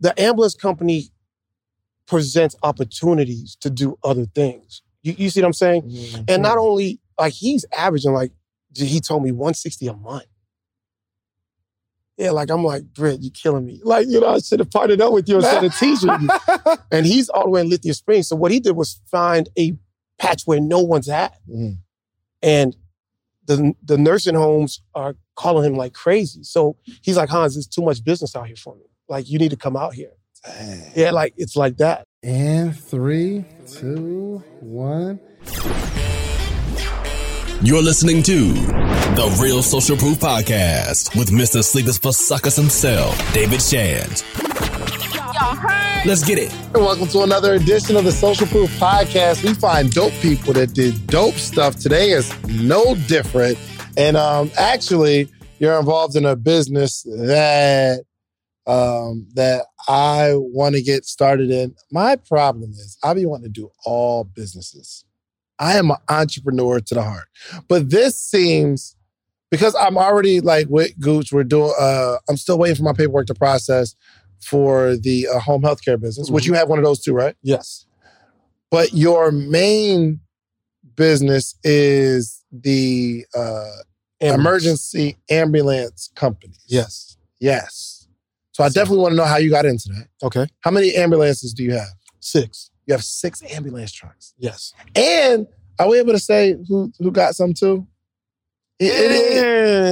the ambulance company presents opportunities to do other things. You, you see what I'm saying? Mm-hmm. And not only like he's averaging like he told me 160 a month. Yeah, like I'm like, Britt, you're killing me. Like, you know, I should have partnered up with you instead of teaching you. And he's all the way in Lithia Springs. So what he did was find a patch where no one's at. Mhm. And the the nursing homes are calling him like crazy. So he's like, Hans, there's too much business out here for me. Like, you need to come out here. Dang. Yeah, like it's like that. And three, two, one. You're listening to The Real Social Proof Podcast with Mr. Sleepers for Suckers himself, David Shand. Let's get it. And welcome to another edition of the Social Proof Podcast. We find dope people that did dope stuff. Today is no different. And um, actually, you're involved in a business that um, that I want to get started in. My problem is I be wanting to do all businesses. I am an entrepreneur to the heart, but this seems because I'm already like with Gooch. We're doing. Uh, I'm still waiting for my paperwork to process for the uh, home healthcare business, which you have one of those too, right? Yes. But your main business is the uh, Ambulance. emergency ambulance company. Yes. Yes. So I definitely want to know how you got into that. Okay. How many ambulances do you have? Six. You have six ambulance trucks. Yes. And are we able to say who who got some too? It- it- it-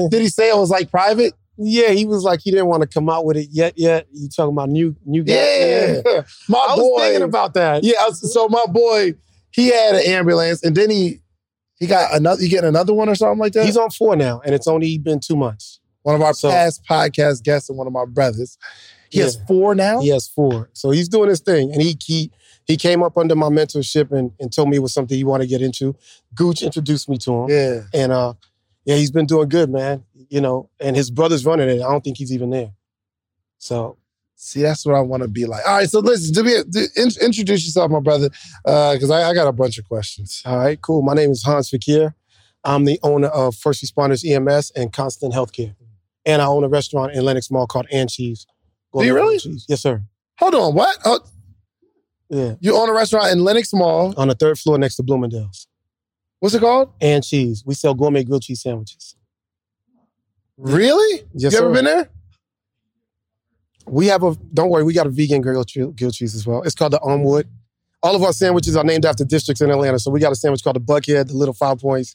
Yeah. did he say it was like private? Yeah, he was like he didn't want to come out with it yet. Yet you talking about new new guy? Yeah. My I was boy. thinking about that. Yeah, I was- so my boy, he had an ambulance, and then he he got another. You getting another one or something like that? He's on four now, and it's only been two months. One of our so- past podcast guests and one of my brothers. He has four now. He has four, so he's doing his thing, and he he he came up under my mentorship and, and told me it was something he wanted to get into. Gooch introduced me to him, Yeah. and uh, yeah, he's been doing good, man. You know, and his brother's running it. I don't think he's even there. So See, that's what I want to be like. All right, so listen, do me do, in, introduce yourself, my brother, because I, I got a bunch of questions. All right, cool. My name is Hans Fakir. I'm the owner of First Responders EMS and Constant Healthcare. And I own a restaurant in Lenox Mall called Ann Cheese. Do you really? Cheese. Yes, sir. Hold on, what? Oh, Yeah. you own a restaurant in Lenox Mall. On the third floor next to Bloomingdale's. What's it called? Ann Cheese. We sell gourmet grilled cheese sandwiches. Really? Yes, Have you ever sir. been there? We have a, don't worry, we got a vegan grilled, grilled cheese as well. It's called the Onwood. All of our sandwiches are named after districts in Atlanta. So we got a sandwich called the Buckhead, the Little Five Points.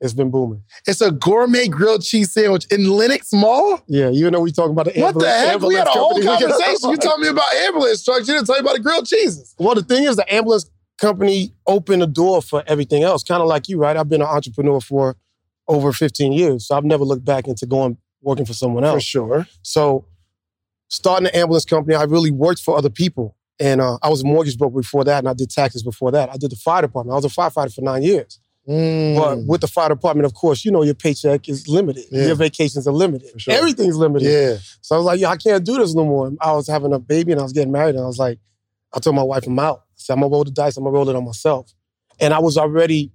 It's been booming. It's a gourmet grilled cheese sandwich in Lenox Mall. Yeah, you know we talking about the What the ambulance- heck? We had a ambulance whole conversation. You told me about ambulance trucks. You didn't tell me about the grilled cheeses. Well, the thing is, the ambulance company opened the door for everything else. Kind of like you, right? I've been an entrepreneur for over 15 years, so I've never looked back into going working for someone For else. sure. So, starting an ambulance company, I really worked for other people, and uh, I was a mortgage broker before that, and I did taxes before that. I did the fire department. I was a firefighter for nine years. Mm. But with the fire department, of course, you know your paycheck is limited. Yeah. Your vacations are limited. Sure. Everything's limited. yeah. So I was like, yeah, I can't do this no more. I was having a baby and I was getting married, and I was like, I told my wife I'm out. I said, I'm gonna roll the dice, I'm gonna roll it on myself. And I was already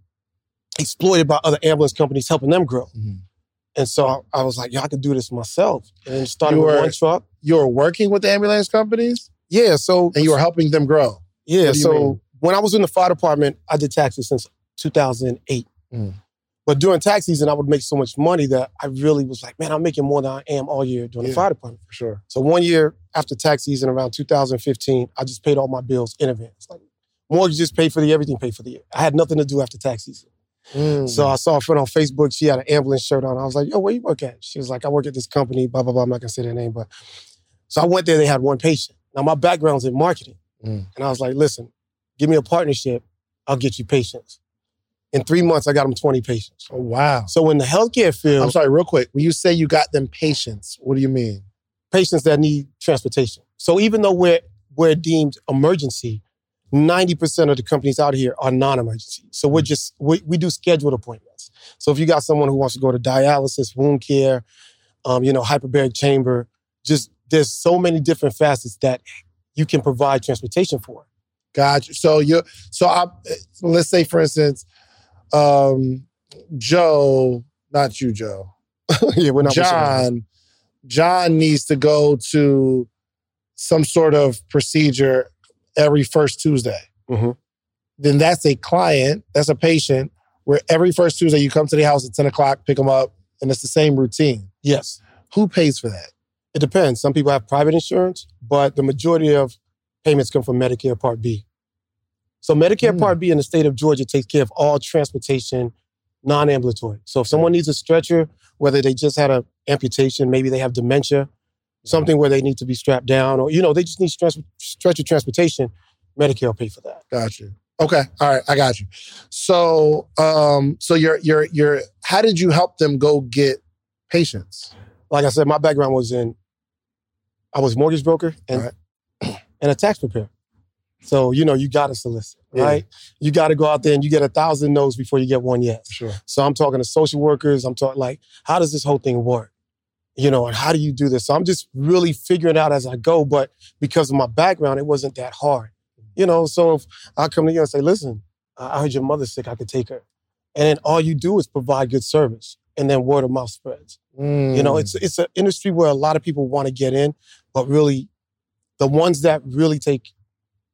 exploited by other ambulance companies helping them grow. Mhm. And so I, I was like, yeah, I could do this myself. And started You with one truck. You were working with the ambulance companies Yeah, so and you were helping them grow. yeah, What do you so mean? when I was in the fire department, I did taxes since 2008. Mm. But during tax season, I would make so much money that I really was like, man, I'm making more than I am all year during Yeah. the fire department. For sure. So one year after tax season, around 2015, I just paid all my bills in advance. Like mortgages paid for the everything paid for the year. I had nothing to do after tax season. Mm. So I saw a friend on Facebook. She had an ambulance shirt on. I was like, "Yo, where you work at?" She was like, "I work at this company." Blah blah blah. I'm not gonna say their name, but so I went there. They had one patient. Now my background's in marketing, Mm. and I was like, "Listen, give me a partnership. I'll get you patients." In three months, I got them 20 patients. oh, wow. So in the healthcare field, I'm sorry, real quick. When you say you got them patients, what do you mean? patients that need transportation. So even though we're we're deemed emergency, 90% of the companies out here are non-emergency. So we're just we, we do scheduled appointments. So if you got someone who wants to go to dialysis, wound care, um, you know, hyperbaric chamber, just there's so many different facets that you can provide transportation for. Gotcha. So you so I let's say for instance, um, Joe, not you, Joe. yeah, we're not John, John needs to go to some sort of procedure every first Tuesday, Mhm. then that's a client, that's a patient where every first Tuesday you come to the house at 10 o'clock, pick them up, and it's the same routine. Yes. Who pays for that? It depends. Some people have private insurance, but the majority of payments come from Medicare Part B. So Medicare Mm. Part B in the state of Georgia takes care of all transportation, non-ambulatory. So if someone needs a stretcher, whether they just had an amputation, maybe they have dementia, something where they need to be strapped down, or you know they just need stretch, stretcher transportation, Medicare will pay for that. Got you. Okay. All right. I got you. So, um, so you're, you're, you're, how did you help them go get patients? Like I said, my background was in, I was a mortgage broker and Right. and a tax preparer. So you know you got to solicit, Yeah. right? You got to go out there and you get a thousand no's before you get one yes. Sure. So I'm talking to social workers. I'm talking like, how does this whole thing work? You know, and how do you do this? So I'm just really figuring it out as I go. But because of my background, it wasn't that hard. You know, so if I come to you and say, listen, I heard your mother's sick, I could take her. And then all you do is provide good service. And then word of mouth spreads. You know, Mm. it's it's an industry where a lot of people want to get in, but really, the ones that really take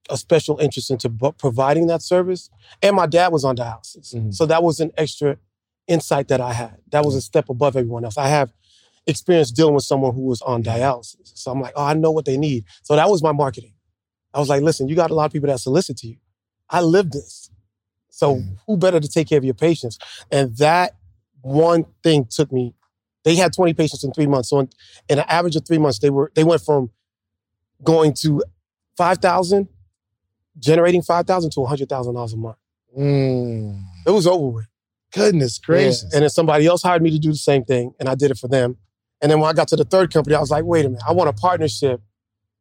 a special interest into providing that service. And my dad was on dialysis, Mhm. so that was an extra insight that I had. That was a step above everyone else. I have experience dealing with someone who was on dialysis, so I'm like, oh, I know what they need. So that was my marketing. I was like, listen, you got a lot of people that solicit to you. I live this. So Mm. who better to take care of your patients? And that one thing took me. They had 20 patients in three months. So in, in an average of three months, they were they went from going to 5,000, generating 5,000 to $100,000 a month. Mm. It was over with. Goodness gracious. Yeah. And then somebody else hired me to do the same thing, and I did it for them. And then when I got to the third company, I was like, wait a minute, I want a partnership,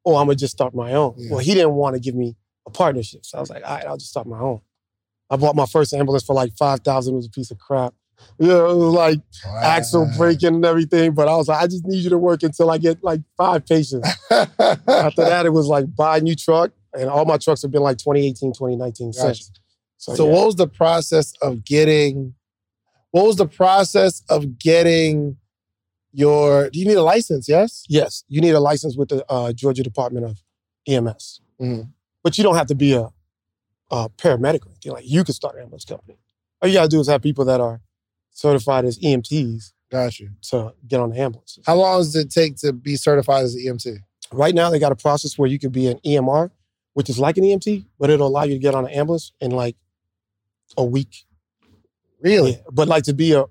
or I'm gonna just start my own. Yeah. Well, he didn't want to give me a partnership, so I was like, all right, I'll just start my own. I bought my first ambulance for like five thousand. It was a piece of crap. You know, it was like axle Wow. breaking and everything. But I was like, I just need you to work until I get like five patients. After that, it was like buy a new truck, and all my trucks have been like 2018, 2019 Gotcha. since. So, So yeah. what was the process of getting what was the process of getting your do you need a license, yes? Yes, you need a license with the uh, Georgia Department of EMS, Mhm. but you don't have to be a, a paramedic or anything. Like you could start an ambulance company. All you gotta do is have people that are certified as EMTs Got you. to get on the ambulance. How long does it take to be certified as an EMT? Right now, they got a process where you could be an EMR, which is like an EMT, but it'll allow you to get on an ambulance in like a week. Really? Yeah. But like to be a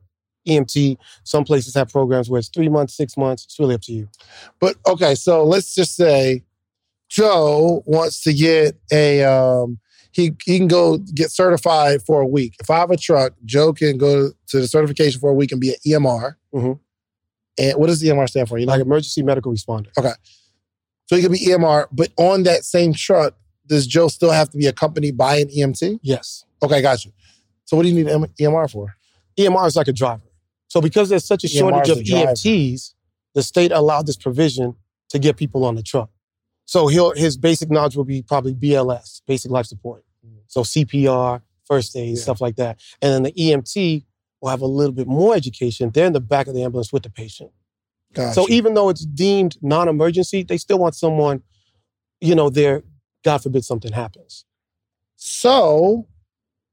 EMT, some places have programs where it's three months, six months. It's really up to you. But okay, so let's just say Joe wants to get a um he he can go get certified for a week. If I have a truck, Joe can go to the certification for a week and be an EMR. Mhm. And what does EMR stand for? You know, Like emergency medical responder. So he could be EMR, but on that same truck, does Joe still have to be accompanied by an EMT? Yes. Okay, got you. So what do you need EMR for? EMR is like a driver. So because there's such a shortage of a. EMTs, the state allowed this provision to get people on the truck. So he'll his basic knowledge will be probably BLS, basic life support. So CPR, first aid. Yeah. stuff like that. And then the EMT will have a little bit more education. They're in the back of the ambulance with the patient. Got So even though it's deemed non-emergency, they still want someone, you know, there, God forbid something happens. So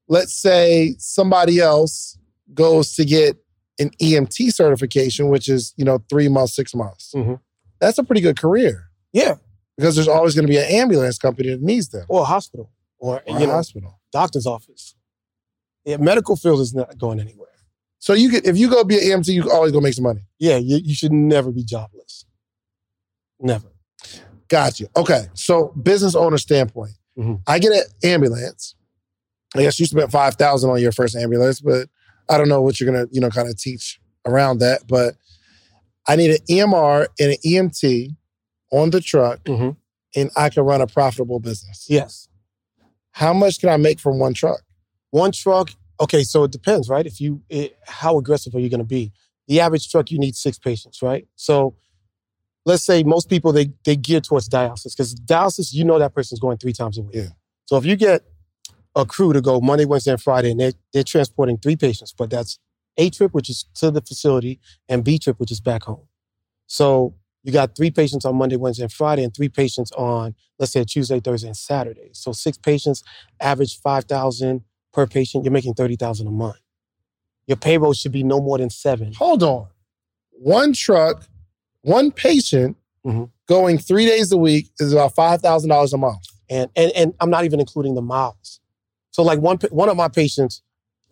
let's say somebody else goes to get an EMT certification, which is, you know, three months, six months. Mhm. That's a pretty good career Yeah. because there's always going to be an ambulance company that needs them. Or a hospital. Or, Or a you know, hospital. doctor's office. Yeah, medical field is not going anywhere. So you could, if you go be an EMT, you always go make some money. Yeah, you, you should never be jobless. Never. Got you. Okay. So business owner standpoint, Mhm. I get an ambulance. I guess you spent five thousand on your first ambulance, but I don't know what you're gonna, you know, kind of teach around that. But I need an EMR and an EMT on the truck, Mhm. and I can run a profitable business. Yes. How much can I make from one truck? One truck, okay, so it depends, right? If you, it, how aggressive are you going to be? The average truck, you need six patients, right? So let's say most people, they, they gear towards dialysis because dialysis, you know that person's going three times a week. Yeah. So if you get a crew to go Monday, Wednesday, and Friday, and they're, they're transporting three patients, but that's A trip, which is to the facility, and B trip, which is back home. So you got three patients on Monday, Wednesday, and Friday, and three patients on, let's say, Tuesday, Thursday, and Saturday. So six patients, average 5000 per patient, you're making 30000 a month. Your payroll should be no more than seven. Hold on. One truck, one patient mm-hmm. going three days a week is about $5,000 a month. And, and, and I'm not even including the miles. So like one, one of my patients,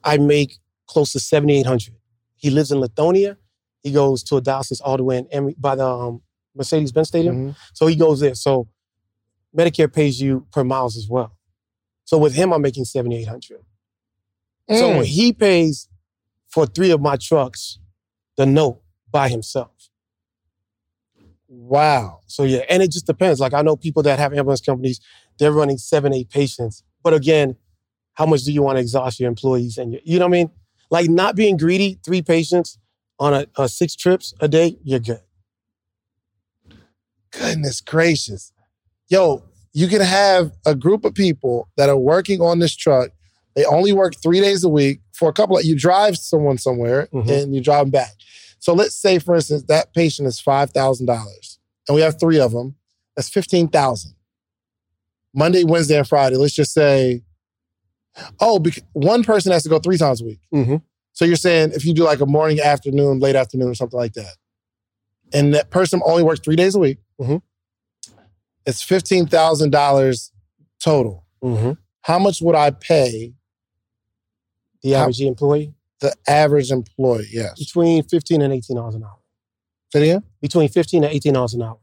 I make close to 7,800. He lives in Lithonia. He goes to a dialysis all the way in Emory, by the um, Mercedes-Benz Stadium. Mm-hmm. So he goes there. So Medicare pays you per miles as well. So with him, I'm making 7,800. Mm. So he pays for three of my trucks the note by himself. Wow. So yeah, and it just depends. Like I know people that have ambulance companies, they're running seven, eight patients. But again, how much do you want to exhaust your employees and your, you know what I mean? Like not being greedy, three patients on a, a six trips a day, you're good. Goodness gracious. Yo, you can have a group of people that are working on this truck they only work three days a week for a couple of, you drive someone somewhere Mhm. and you drive them back. So let's say, for instance, that patient is $5,000 and we have three of them. That's 15000 Monday, Wednesday, and Friday. Let's just say, oh, bec- one person has to go three times a week. Mm-hmm. So you're saying if you do like a morning, afternoon, late afternoon, or something like that, and that person only works three days a week, Mhm. it's fifteen thousand dollars total. Mm-hmm. How much would I pay The How- average employee the average employee? Yes. between fifteen and eighteen dollars an hour. Say it again? Between fifteen and eighteen dollars an hour.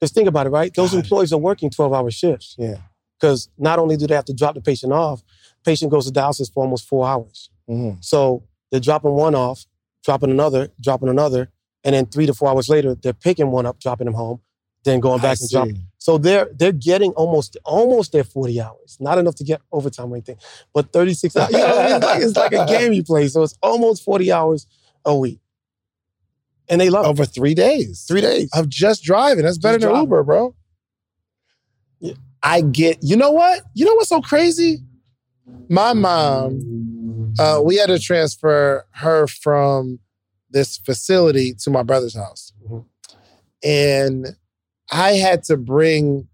Just think about it, right? Those it. employees are working twelve hour shifts. Yeah. Because not only do they have to drop the patient off, patient goes to dialysis for almost four hours. Mhm. So they're dropping one off, dropping another, dropping another, and then three to four hours later, they're picking one up, dropping them home, then going I back and see. dropping. So they're they're getting almost almost their 40 hours. Not enough to get overtime or anything, but 36 hours. You know, it's, like, it's like a game you play. So it's almost 40 hours a week. And they love it. Over three days. Three days. of just driving. That's better Just than driving. Uber, bro. Yeah. I get. You know what? You know what's so crazy? My mom, uh, we had to transfer her from this facility to my brother's house, Mhm. and I had to bring,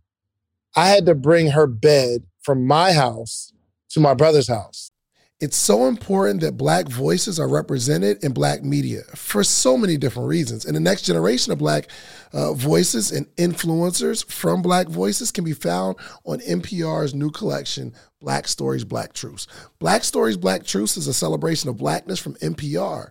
I had to bring her bed from my house to my brother's house. It's so important that Black voices are represented in Black media for so many different reasons. And the next generation of Black uh, voices and influencers from Black voices can be found on NPR's new collection, Black Stories, Black Truths. Black Stories, Black Truths is a celebration of Blackness from NPR.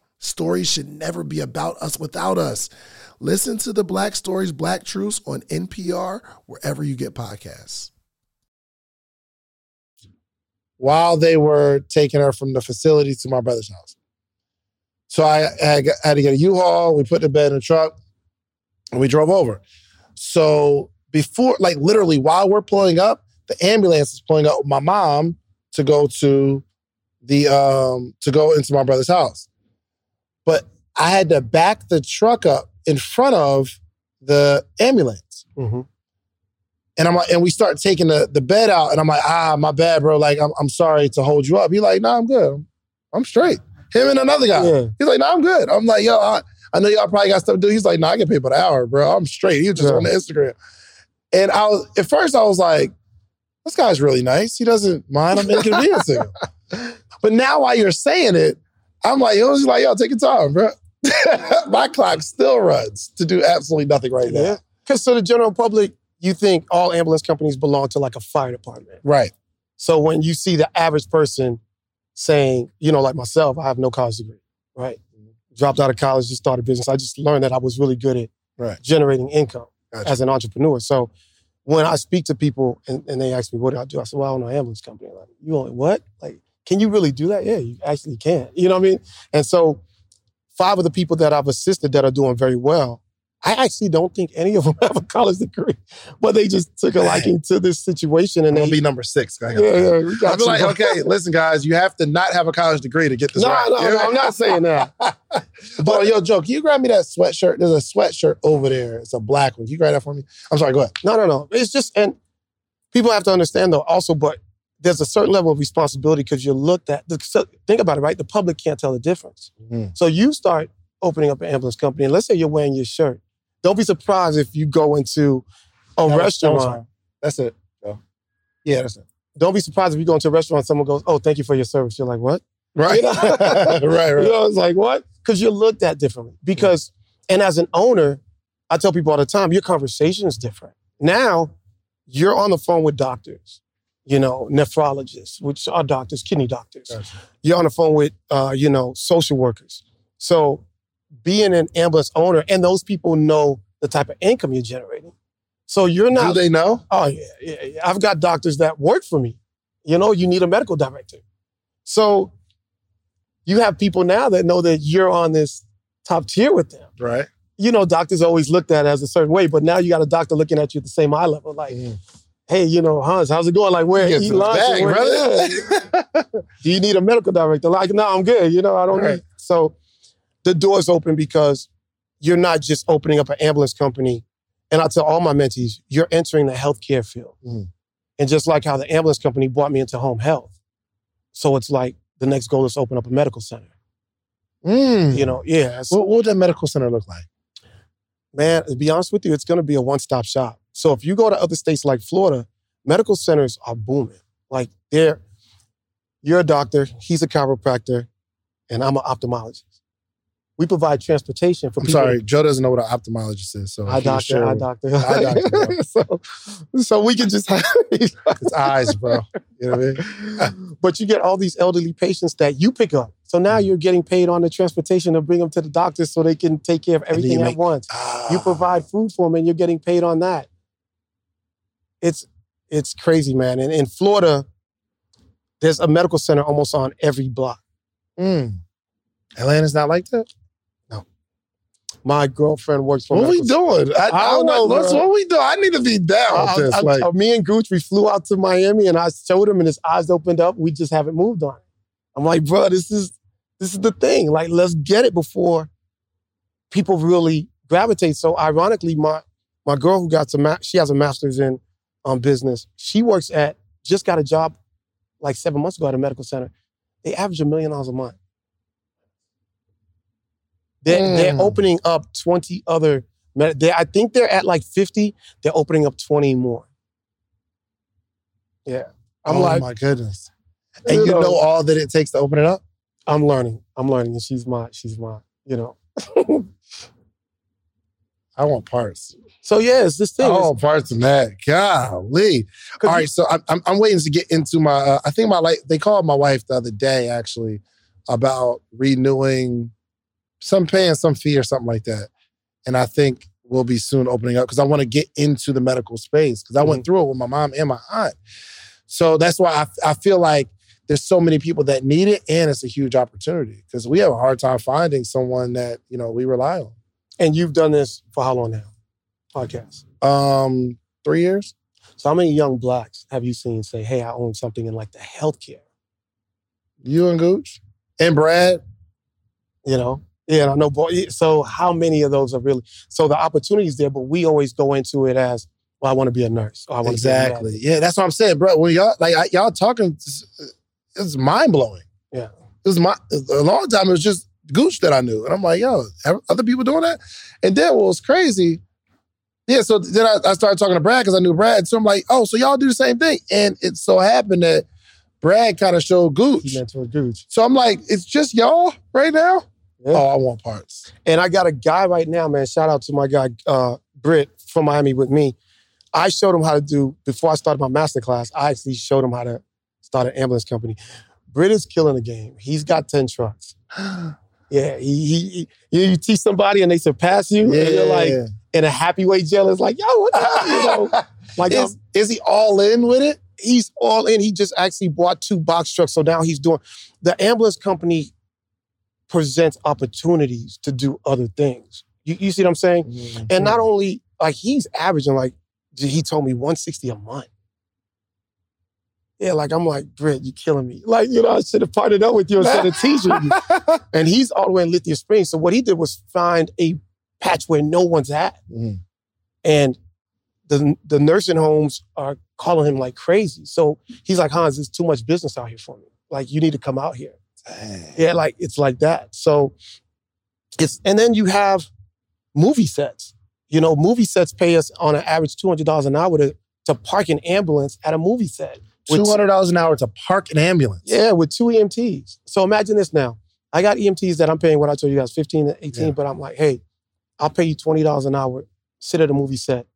Stories should never be about us without us. Listen to the Black Stories, Black Truths on NPR, wherever you get podcasts. While they were taking her from the facility to my brother's house. So I had, had to get a U-Haul. We put the bed in the truck and we drove over. So before, like literally while we're pulling up, the ambulance is pulling up with my mom to go to the um to go into my brother's house. But I had to back the truck up in front of the ambulance. Mhm. And I'm like, and we start taking the, the bed out, and I'm like, ah, my bad, bro. Like, I'm, I'm sorry to hold you up. He's like, nah, I'm good. I'm, I'm straight. Him and another guy. Yeah. He's like, nah, I'm good. I'm like, yo, I, I know y'all probably got stuff to do. He's like, nah, I get paid by the hour, bro. I'm straight. He was just Yeah. on the Instagram. And I was at first I was like, this guy's really nice. He doesn't mind I'm inconveniencing him. But now while you're saying it, I'm like, yo, he's like, yo, take your time, bro. My clock still runs to do absolutely nothing right now. Because to the general public, you think all ambulance companies belong to like a fire department. Right. So when you see the average person saying, you know, like myself, I have no college degree, right? Mm-hmm. Dropped out of college, just started business. I just learned that I was really good at Right. generating income Gotcha. as an entrepreneur. So when I speak to people and, and they ask me, what do I do? I say, well, I own an ambulance company. Like, you own what? Like, can you really do that? Yeah, you actually can. You know what I mean? And so five of the people that I've assisted that are doing very well, I actually don't think any of them have a college degree, but they just took a liking to this situation I'm and gonna they, be number six. Yeah, yeah, I'll be like, okay, listen, guys, you have to not have a college degree to get this No, right. no, no, I'm not saying that. But yo, Joe, can you grab me that sweatshirt? There's a sweatshirt over there. It's a black one. Can you grab that for me? I'm sorry, go ahead. No, no, no. It's just, and people have to understand though also, but there's a certain level of responsibility because you're looked at. so Think about it, right? The public can't tell the difference. Mhm. So you start opening up an ambulance company, and let's say you're wearing your shirt. Don't be surprised if you go into a That was- that restaurant. That's it. Joe. Yeah, that's it. Don't be surprised if you go into a restaurant, someone goes, "Oh, thank you for your service." You're like, "What?" Right. You know? right, You right. know, it's like what? Because you're looked at differently. Because, and as an owner, I tell people all the time, your conversation is different. Now, you're on the phone with doctors, you know, nephrologists, which are doctors, kidney doctors. Gotcha. You're on the phone with, uh, you know, social workers. So, being an ambulance owner, and those people know the type of income you're generating. So you're not. Do they know? Oh yeah, yeah, yeah. I've got doctors that work for me. You know, you need a medical director. So you have people now that know that you're on this top tier with them. Right. You know, doctors always looked at it as a certain way, but now you got a doctor looking at you at the same eye level, like, Mm. Hey, you know, Hans, how's it going? Like, where eat lunch? bag, where-. Do you need a medical director? Like, no, I'm good. You know, I don't need. So the door's open because you're not just opening up an ambulance company. And I tell all my mentees, you're entering the healthcare field. Mhm. And just like how the ambulance company brought me into home health. So it's like the next goal is to open up a medical center. Mm. You know, yeah. What, what would that medical center look like? man, to be honest with you, it's going to be a one-stop shop. So if you go to other states like Florida, medical centers are booming. Like they're, you're a doctor, he's a chiropractor, and I'm an ophthalmologist. We provide transportation for I'm people. sorry, Joe doesn't know what an ophthalmologist is. So Eye doctor, share eye doctor. Eye doctor, so, so we can just have, It's eyes, bro. You know what I mean? but you get all these elderly patients that you pick up. So now you're getting paid on the transportation to bring them to the doctor so they can take care of everything at make- once. You Ah. provide food for them and you're getting paid on that. It's it's crazy, man. And in Florida, there's a medical center almost on every block. Mm. Atlanta's not like that. No. My girlfriend works for. What we doing? I, I don't know, What's, what we doing? I need to be down I- with this. Like, me and Gooch, we flew out to Miami and I showed him and his eyes opened up. We just haven't moved on. I'm like, bro, this is this is the thing. Like, let's get it before people really gravitate. So ironically, my my girl who got to ma- she has a master's in um, business. She works at just got a job like seven months ago at a medical center. They average a million dollars a month. They're, they're Mm. opening up 20 other med- they, I think they're at like 50. They're opening up 20 more. Yeah. I'm like oh like, my goodness. And you know all that it takes to open it up? I'm learning. I'm learning. And she's my, she's my, you know. I want parts. so yeah, it's this thing. Want parts in that. Golly. All right, so I'm, I'm, I'm waiting to get into my. Uh, I think my like they called my wife the other day actually about renewing some paying some fee or something like that, and I think we'll be soon opening up because I want to get into the medical space because I went through it with my mom and my aunt. So that's why I, I feel like there's so many people that need it, and it's a huge opportunity because we have a hard time finding someone that you know we rely on. And you've done this for how long now? Podcast. Um, three years. So how many young blacks have you seen say, hey, I own something in like the healthcare? You and Gooch and Brad. You know? Yeah, and I know boy. So how many of those are really so the opportunities there, but we always go into it as, well, I want to be a nurse. Or I want Exactly. Yeah, that's what I'm saying, bro. When y'all like I- y'all talking, it's, it's mind blowing. Yeah. It was my a long time. It was just Gooch that I knew, and I'm like, yo, other people doing that. And then what was crazy? Yeah, so then I, I started talking to Brad because I knew Brad. So I'm like, oh, so y'all do the same thing. And it so happened that Brad kind of showed Gooch. He mentored Gooch. So I'm like, it's just y'all right now? Yeah. Oh, I want parts. And I got a guy right now, man. Shout out to my guy, uh, Britt from Miami with me. I showed him how to do, before I started my master class, I actually showed him how to start an ambulance company. Britt is killing the game. He's got 10 trucks. Yeah, he, he, he you teach somebody and they surpass you, and you're like in a happy way jealous, like, yo, what's up? You know, like is, um, is he all in with it? he's all in. He just actually bought two box trucks, so now he's doing the ambulance company presents opportunities to do other things. You, you see what I'm saying? Mm-hmm. And not only like he's averaging like he told me 160 a month. Yeah, like I'm like, Britt, you're killing me. Like, you know, I should have partnered up with you instead of teaching you. And he's all the way in Lithia Springs. So what he did was find a patch where no one's at. Mhm. And the the nursing homes are calling him like crazy. So he's like, Hans, there's too much business out here for me. Like, you need to come out here. Dang. Yeah, like it's like that. So it's and then you have movie sets. You know, movie sets pay us on an average two hundred dollars an hour to to park an ambulance at a movie set. Two hundred dollars an hour to park an ambulance. Yeah, with two EMTs. So imagine this now. I got EMTs that I'm paying what I told you guys, 15 to 18, Yeah. but I'm like, hey, I'll pay you $20 an hour, sit at a movie set.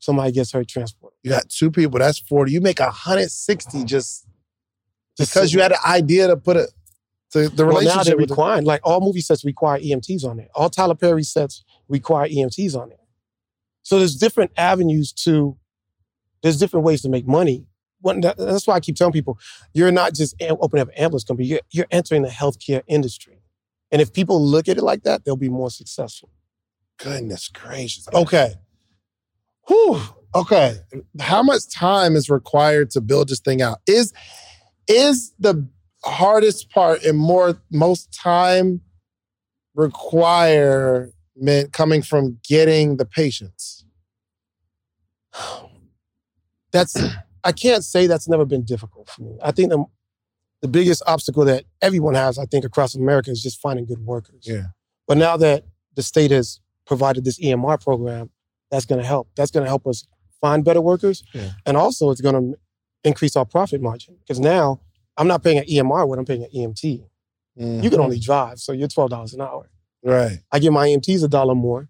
Somebody gets hurt, transport. You got two people. That's forty. You make hundred sixty just Just because you had an idea to put it to the Well, now relationship. they're requiring, like all movie sets require EMTs on there. All Tyler Perry sets require EMTs on there. So there's different avenues to, there's different ways to make money. That's why I keep telling people, you're not just opening up an ambulance company, you're, you're entering the healthcare industry. And if people look at it like that, they'll be more successful. Goodness gracious. Okay. Whew. Okay. How much time is required to build this thing out? Is is the hardest part and more most time requirement coming from getting the patients? That's, I can't say that's never been difficult for me. I think the, the biggest obstacle that everyone has, I think, across America is just finding good workers. Yeah. But now that the state has provided this EMR program, that's going to help. That's going to help us find better workers. Yeah. And also, it's going to increase our profit margin because now I'm not paying an EMR what I'm paying an EMT. You can only drive, so you're $12 an hour. Mm-hmm. right. I give my EMTs a dollar more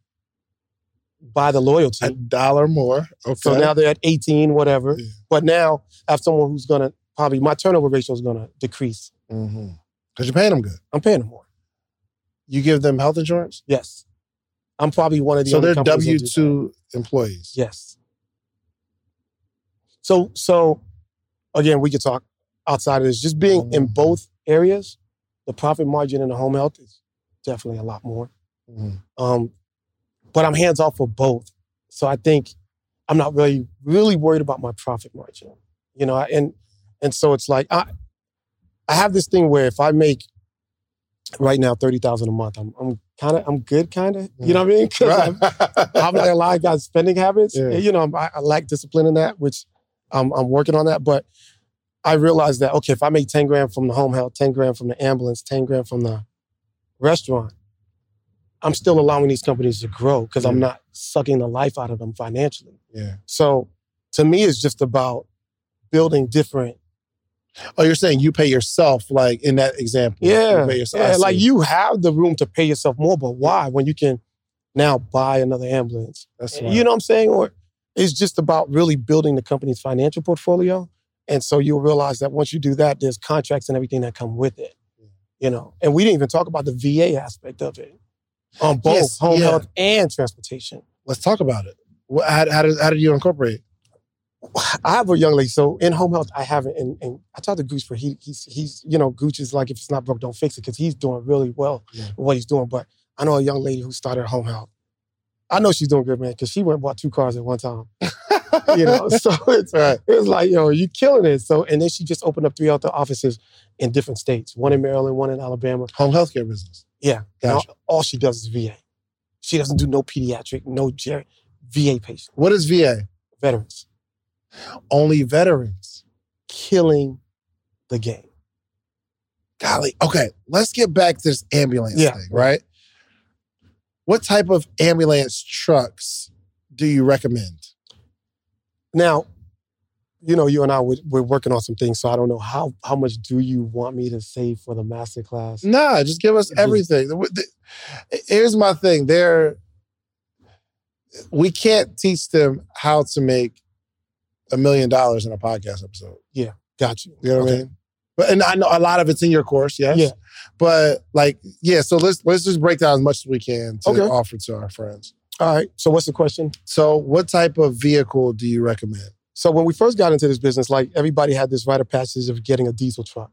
by the loyalty. A dollar more. Okay. So now they're at 18, whatever. Yeah. But now I have someone who's going to probably, my turnover ratio is going to decrease. because you're paying them good. I'm paying them more. You give them health insurance, Yes. I'm probably one of the so they're W 2 employees. Yes. So, so again, we could talk outside of this. Just being in Mhm. both areas, the profit margin in the home health is definitely a lot more. Mhm. Um, but I'm hands off for both. So I think I'm not really, really worried about my profit margin. You know, and and so it's like I I have this thing where if I make right now thirty thousand a month, I'm I'm kind of I'm good, kind of. You know what I mean? Mm. 'Cause I'm- I'm like a lot of guys spending habits. Yeah. You know, I, I lack discipline in that, which I'm, I'm working on that. But I realized that okay, if I make ten grand from the home health, ten grand from the ambulance, ten grand from the restaurant, I'm still allowing these companies to grow because I'm not sucking the life out of them financially. yeah. So to me, it's just about building different. Oh, you're saying you pay yourself, like in that example. Yeah, You pay yourself. Yeah. Like you have the room to pay yourself more, but why when you can now buy another ambulance? That's You know what I'm saying? Or it's just about really building the company's financial portfolio. And so you'll realize that once you do that, there's contracts and everything that come with it. You know, and we didn't even talk about the VA aspect of it on both Yes, home yeah. health and transportation. Let's talk about it. How, how, did, how did you incorporate? I have a young lady, so in home health, I haven't. And, and I talked to Gooch, but he, he's he's you know Gooch is like if it's not broke, don't fix it because he's doing really well Yeah. with what he's doing. But I know a young lady who started home health. I know she's doing good, man, because she went and bought two cars at one time. you know, so it's Right. it's like yo, you killing it. So and then she just opened up three other offices in different states, one in Maryland, one in Alabama. Home healthcare business. Yeah, and all, all she does is VA. She doesn't do no pediatric, no ger- VA patient, What is VA? veterans, Only veterans. killing the game. Golly. Okay, let's get back to this ambulance Yeah. thing, right? What type of ambulance trucks do you recommend? Now, you know, you and I we're, we're working on some things, so I don't know how how much do you want me to say for the masterclass? Nah, just give us everything. Here's my thing. There, we can't teach them how to make a million dollars in a podcast episode. Yeah, got you. You know what I mean? But and I know a lot of it's in your course, yes. Yeah. But like, yeah. So let's let's just break down as much as we can to Okay. offer to our friends. All right. So what's the question? So, what type of vehicle do you recommend? So when we first got into this business, like everybody had this rite of passage of getting a diesel truck.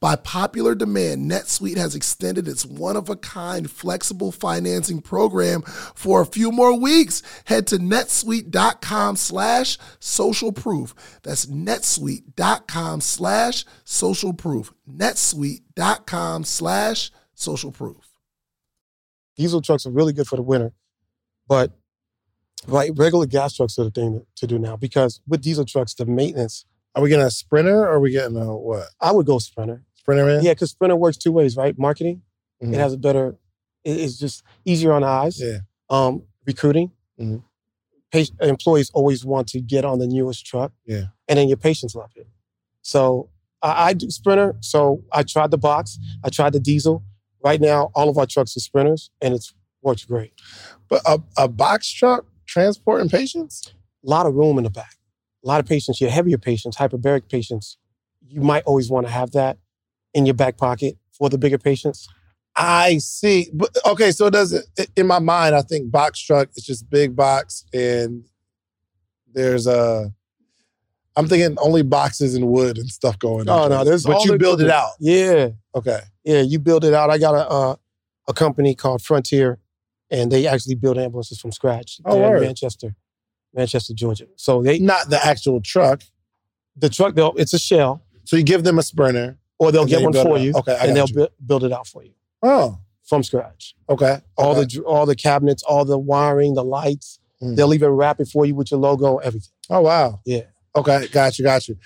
By popular demand, NetSuite has extended its one of a kind flexible financing program for a few more weeks. Head to netsuite.com slash social proof. That's netsuite.com slash social proof. netsuite.com slash social proof. Diesel trucks are really good for the winter, but like regular gas trucks are the thing to, to do now because with diesel trucks, the maintenance, Are we getting a sprinter or are we getting a what? I would go Sprinter. Sprinter man? Yeah, because Sprinter works two ways, right? Marketing, Mhm. it has a better, it's just easier on eyes. Yeah. Um, recruiting, Mhm. pa- employees always want to get on the newest truck. Yeah. And then your patients love it. So I, I do Sprinter. So I tried the box, I tried the diesel. Right now, all of our trucks are Sprinters, and it's works great. But a, a box truck transporting patients? A lot of room in the back. A lot of patients, your heavier patients, hyperbaric patients, you might always want to have that in your back pocket for the bigger patients. I see. But okay, so does it in my mind, I think box truck is just big box and there's a I'm thinking only boxes and wood and stuff going Oh no, there's but you build it out. Yeah, Okay. yeah, you build it out. I got a uh, a company called Frontier, and they actually build ambulances from scratch. Oh, in. Manchester, Manchester, Georgia. So they Not the actual truck. the truck they'll it's a shell, So you give them a sprinter. or they'll and get then one build it for out. you, Okay, I and they'll got you. bu- build it out for you Oh, from scratch. okay. All the dr- all the cabinets, all the wiring, the lights. Mm. They'll even wrap it for you with your logo, everything. Oh wow. Yeah. Okay, got you, got you.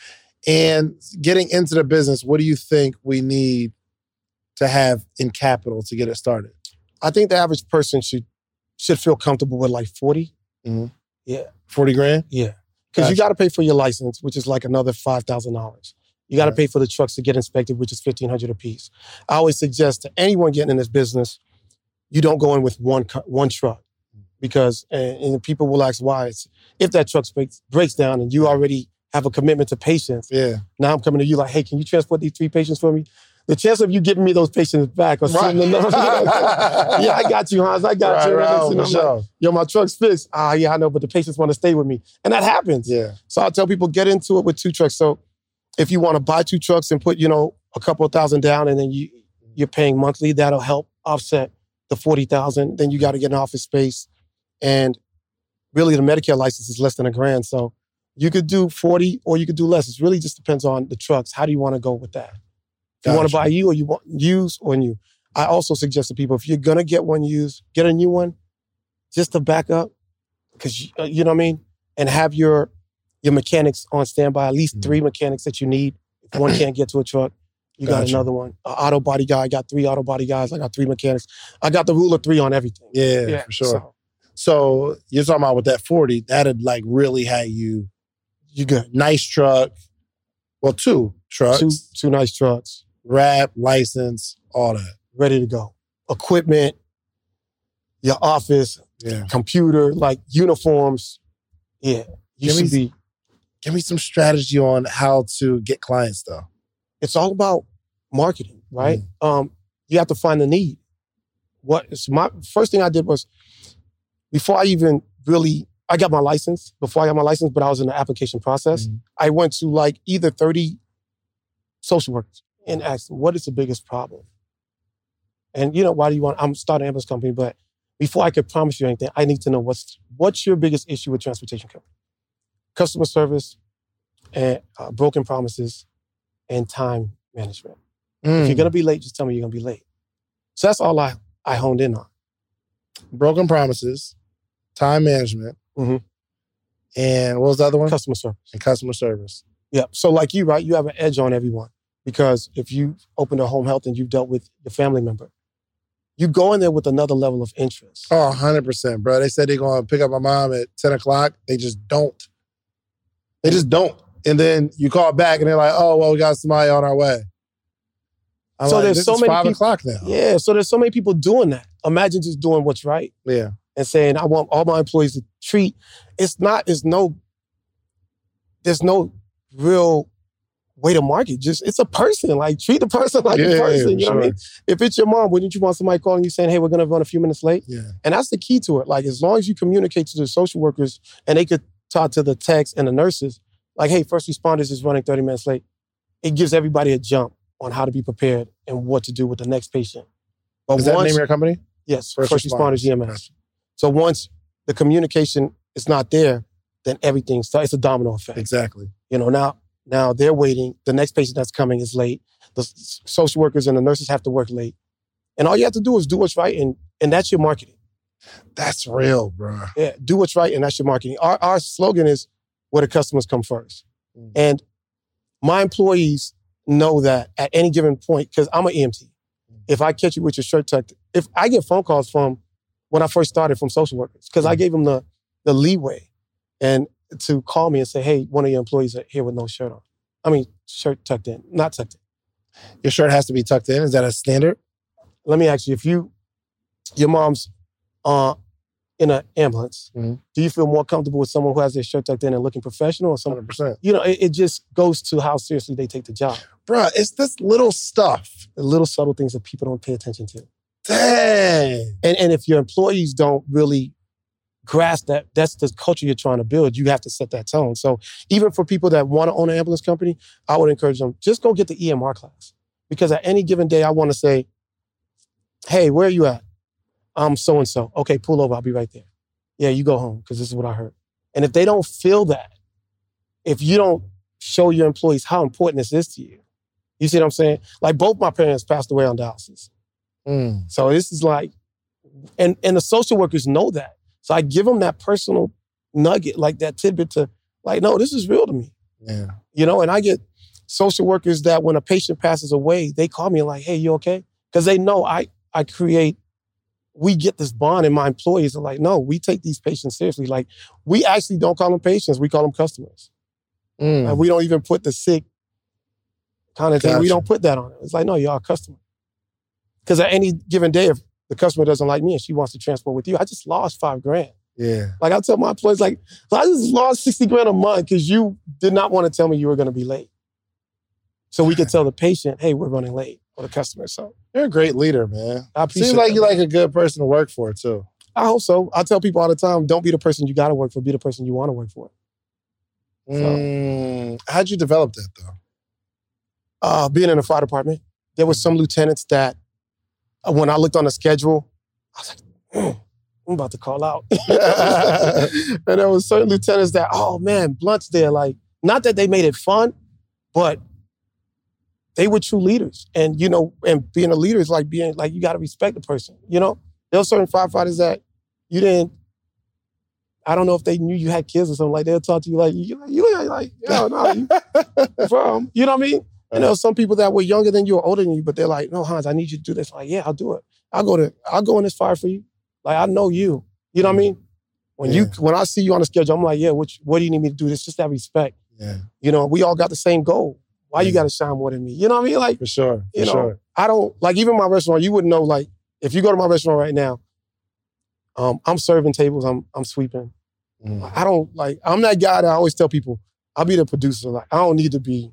And getting into the business, what do you think we need to have in capital to get it started? I think the average person should should feel comfortable with like 40. 40 grand? Yeah. Because you got to pay for your license, which is like another $5,000. You got to Right. pay for the trucks to get inspected, which is 1500 apiece. I always suggest to anyone getting in this business, you don't go in with one one truck because, and, and people will ask why. It's, if that truck breaks, breaks down and you already have a commitment to patients, Yeah. now I'm coming to you like, hey, can you transport these three patients for me? The chance of you giving me those patients back or sending them, yeah, I got you, Hans. I got Right, you. right, And I'm like. Yo, my truck's fixed. Ah, yeah, I know, but the patients want to stay with me. And that happens. Yeah. So I tell people get into it with two trucks. So if you want to buy two trucks and put, you know, a couple of thousand down and then you you're paying monthly, that'll help offset the 40,000. Then you got to get an office space. And really the Medicare license is less than a grand. So you could do 40 or you could do less. It really just depends on the trucks. How do you want to go with that? If you want to buy you or you want use on you. I also suggest to people if you're gonna get one used, get a new one, just to back up, because you, uh, you know what I mean, and have your your mechanics on standby. At least Mhm. three mechanics that you need. If one can't get to a truck, You got another one. An auto body guy. I got three auto body guys. I got three mechanics. I got the rule of three on everything. Yeah, for sure. so So you're talking about with that 40, that'd like really had you you good. nice truck. Well, two trucks, Two two nice trucks, wrap, license, all that. ready to go. Equipment, your office, Yeah. computer, like uniforms. Yeah. You Give me should be Give me some strategy on how to get clients though. it's all about marketing, right? Mm. Um, you have to find the need. What is my first thing I did was before I even really I got my license, before I got my license, but I was in the application process, Mhm. I went to like either 30 social workers and them, what is the biggest problem? And you know, why do you want I'm starting an ambulance company, but before I could promise you anything, I need to know what's what's your biggest issue with transportation company? Customer service and uh, broken promises and time management. If Mm. you're gonna be late, just tell me you're gonna be late. So that's all I I honed in on. Broken promises, time management, Mhm. and what was the other one? Customer service. And customer service. Yeah. So like you, right? You have an edge on everyone because if you open a home health and you've dealt with your family member, you go in there with another level of interest. Oh, 100%, bro. They said they're going to pick up my mom at 10 o'clock. They just don't. They just don't. And then you call back and they're like, oh, well, we got somebody on our way. I'm So like, there's so many five peop- o'clock now. Yeah. So there's so many people doing that. Imagine just doing what's right Yeah. and saying, I want all my employees to treat. It's not, it's no, there's no real way to market. Just it's a person. Like treat the person like yeah, a person. yeah, you know what I mean? If it's your mom, wouldn't you want somebody calling you saying, Hey, we're gonna run a few minutes late? Yeah. And that's the key to it. Like, as long as you communicate to the social workers and they could talk to the techs and the nurses, like, hey, first responders is running 30 minutes late, it gives everybody a jump on how to be prepared and what to do with the next patient. But Is that the once, name of your company? yes, First first, Responders. responders, EMS. So once the communication is not there, then everything starts. It's a domino effect. Exactly. You know, now now they're waiting. The next patient that's coming is late. The social workers and the nurses have to work late. And all you have to do is do what's right, and and that's your marketing. That's real, bro. Yeah, do what's right, and that's your marketing. Our, our slogan is where the customers come first. Mm. And my employees know that at any given point, because I'm an EMT. If I catch you with your shirt tucked, if I get phone calls from when I first started from social workers, because I gave them the the leeway and to call me and say, hey, one of your employees are here with no shirt on. I mean, shirt tucked in, not tucked in. Your shirt has to be tucked in. Is that a standard? Let me ask you, if you your mom's uh in an ambulance, Mhm. do you feel more comfortable with someone who has their shirt tucked in and looking professional or someone 100%. you know, it, it just goes to how seriously they take the job. Bro, it's this little stuff. The little subtle things that people don't pay attention to. Dang. And and if your employees don't really grasp that that's the culture you're trying to build, you have to set that tone. So even for people that want to own an ambulance company, I would encourage them just go get the EMR class. Because at any given day, I want to say, hey, where are you at? I'm so and so. Okay, pull over. I'll be right there. Yeah, you go home because this is what I heard. And if they don't feel that, if you don't show your employees how important this is to you, you see what I'm saying? Like both my parents passed away on dialysis. Mm. So this is like, and and the social workers know that. So I give them that personal nugget, like that tidbit to, like, no, this is real to me, Yeah. you know. And I get social workers that when a patient passes away, they call me like, hey, you okay? Because they know I I create. We get this bond, and my employees are like, no, we take these patients seriously. Like, we actually don't call them patients; we call them customers. Mm. And we don't even put the sick kind of thing. We don't put that on it. It's like, no, you're a customer. Because at any given day, if the customer doesn't like me and she wants to transport with you, I just lost five grand. Yeah. Like I tell my employees, like, I just lost 60 grand a month because you did not want to tell me you were going to be late. So we could tell the patient, hey, we're running late, or the customer. So You're a great leader, man. I appreciate Seems like that. you're like a good person to work for, too. I hope so. I tell people all the time, don't be the person you got to work for, be the person you want to work for. Mm. How'd you develop that, though? uh, being in the fire department, there were some lieutenants that, when I looked on the schedule, I was like, "Mm, I'm about to call out. and there was certain lieutenants that, oh man, Blunt's there. Like, not that they made it fun, but they were true leaders. And you know, and being a leader is like being like you got to respect the person. You know, there were certain firefighters that you didn't. I don't know if they knew you had kids or something like. They'll talk to you like you, you like, like, yo, no, you, from. You know what I mean? And there were some people that were younger than you or older than you, but they're like, no, Hans, I need you to do this. Like, yeah, I'll do it. I'll go to, I'll go in this fire for you. Like, I know you. You know what I mean? When you, when I see you on the schedule, I'm like, yeah, what, what do you need me to do? It's just that respect. Yeah, You know, we all got the same goal. Why you got to shine more than me? You know what I mean? Like, for sure. For you know, sure. I don't like even my restaurant. You wouldn't know. Like, if you go to my restaurant right now, um, I'm serving tables. I'm I'm sweeping. Mm. I don't like. I'm that guy that I always tell people. I'll be the producer. Like, I don't need to be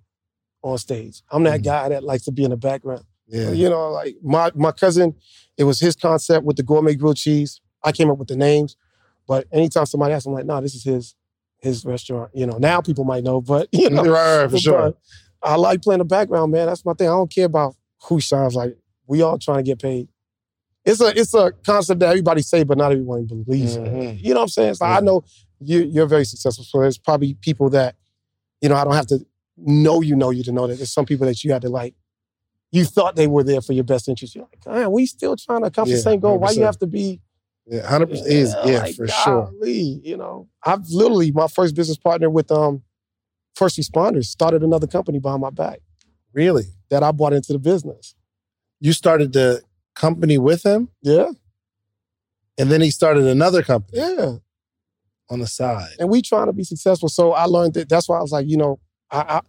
on stage. I'm that Mhm. guy that likes to be in the background. Yeah. You know, like my my cousin, it was his concept with the gourmet grilled cheese. I came up with the names, but anytime somebody asks, I'm like, no, this is his his restaurant. You know, now people might know, but you know, right, right, for sure. I like playing the background, man. That's my thing. I don't care about who shines. Like we all trying to get paid. It's a it's a concept that everybody say, but not everyone believes. Mhm. You know what I'm saying? So Yeah. I know you you're very successful. So there's probably people that, you know, I don't have to know you know you to know that there's some people that you had to like. You thought they were there for your best interest. You're like, man, we still trying to accomplish Yeah, the same goal. Why you have to be Yeah, hundred percent is yeah like, for sure. You know, I've literally my first business partner with um first responders started another company behind my back Really, that I bought into the business. you started the company with him, Yeah, and then he started another company yeah. on the side. And we trying to be successful. So I learned that. That's why I was like, you know, I, I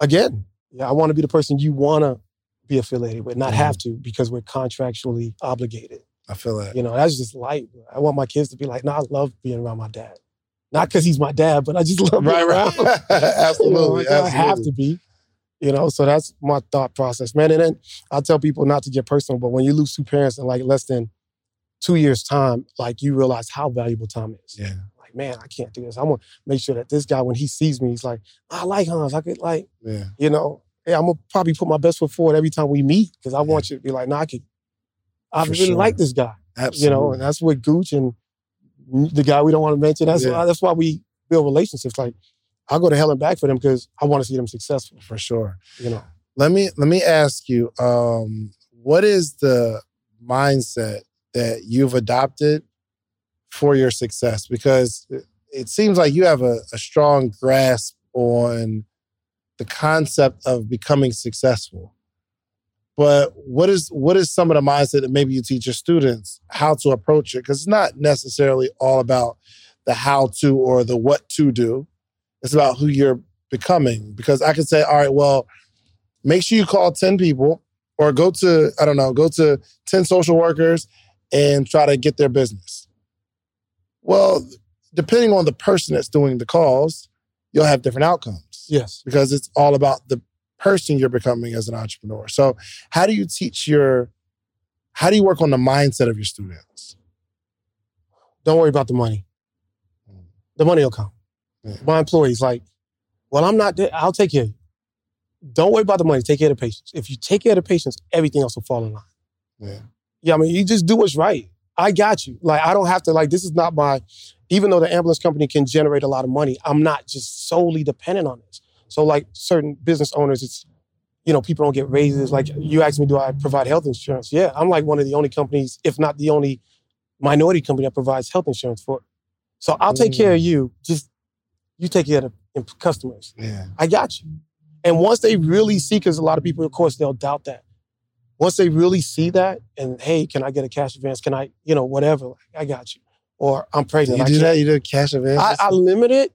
again, yeah, I want to be the person you want to be affiliated with, not Mhm. have to because we're contractually obligated. I feel that. You know, that's just life. I want my kids to be like, no, I love being around my dad. Not because he's my dad, but I just love being Right, around. right. You know, absolutely, I have to be. You know, so that's my thought process, man. And then I tell people not to get personal, but when you lose two parents in like less than two years' time, like you realize how valuable time is. Yeah, Like, man, I can't do this. I'm gonna make sure that this guy, when he sees me, he's like, I like Hans. I could like, yeah, you know, yeah, I'm gonna probably put my best foot forward every time we meet because I want you to be like, nah, I could, I For really sure. like this guy. absolutely. You know, and that's what Gooch and the guy we don't want to mention. That's Yeah. why, that's why we build relationships. Like, I'll go to hell and back for them because I want to see them successful. for sure. You know. Let me let me ask you, um, what is the mindset that you've adopted for your success? Because it, seems like you have a, a strong grasp on the concept of becoming successful. But what is what is some of the mindset that maybe you teach your students how to approach it? Because it's not necessarily all about the how to or the what to do. It's about who you're becoming. Because I could say, all right, well, make sure you call 10 people or go to, I don't know, go to 10 social workers and try to get their business. Well, depending on the person that's doing the calls, you'll have different outcomes Yes. because it's all about the person you're becoming as an entrepreneur. So, how do you teach your, how do you work on the mindset of your students? Don't worry about the money. The money will come. Yeah. My employees, like, well, I'm not there. I'll take care of you. Don't worry about the money. Take care of the patients. If you take care of the patients, everything else will fall in line. Yeah. Yeah, I mean, you just do what's right. I got you. Like, I don't have to, like, this is not my, even though the ambulance company can generate a lot of money, I'm not just solely dependent on this. So, like, certain business owners, it's, you know, people don't get raises. Like, you asked me, do I provide health insurance? Yeah, I'm like one of the only companies, if not the only minority company that provides health insurance for. So, I'll take care of mm. you. Just, you take care of the customers. Yeah. I got you. And once they really see, because a lot of people, of course, they'll doubt that. Once they really see that, and hey, can I get a cash advance? Can I, you know, whatever? Like, I got you. Or I'm pregnant. you do that? You do a cash advance? I, I limit it,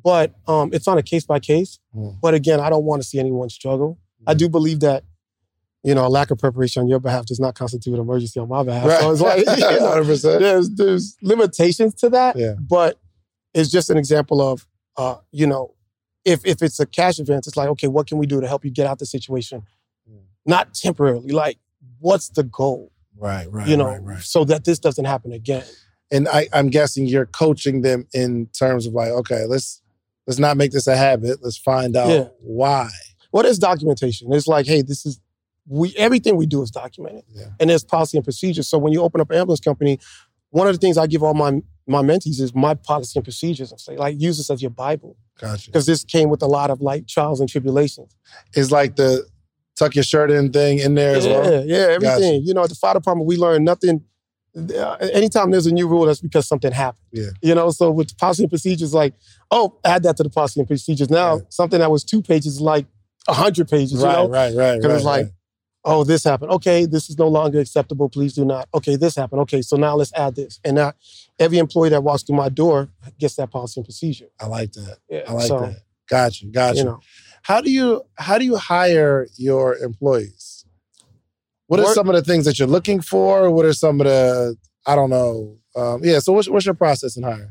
but um, it's on a case by case. Mm. But again, I don't want to see anyone struggle. I do believe that, you know, a lack of preparation on your behalf does not constitute an emergency on my behalf. So it's like, you know, 100%. there's there's limitations to that. Yeah. But it's just an example of, uh, you know, if if it's a cash advance, it's like, okay, what can we do to help you get out of the situation? Not temporarily. Like, what's the goal? Right, right, you know, right, right. so that this doesn't happen again. and I, I'm guessing you're coaching them in terms of like, okay, let's let's not make this a habit. Let's find out Yeah. why. Well, there's documentation. It's like, hey, this is we everything we do is documented, Yeah. and there's policy and procedures. So when you open up an ambulance company, one of the things I give all my my mentees is my policy and procedures. and say, like, use this as your Bible Gotcha. because this came with a lot of like trials and tribulations. It's like the tuck your shirt in thing in there as yeah, well. yeah, everything. You know, at the fire department, we learn nothing. uh, Anytime there's a new rule, that's because something happened. Yeah. You know, so with policy and procedures, like, oh, add that to the policy and procedures. Now, Yeah. something that was two pages is like a hundred pages. Right, you know? right, right. Because right, it's like, right. oh, this happened. Okay, this is no longer acceptable. Please do not. Okay, this happened. Okay, so now let's add this. And now every employee that walks through my door gets that policy and procedure. I like that. Yeah, I like so, that. Gotcha, gotcha. You know, How do you how do you hire your employees? What are Work- some of the things that you're looking for? What are some of the I don't know. Um, yeah. So what's what's your process in hiring?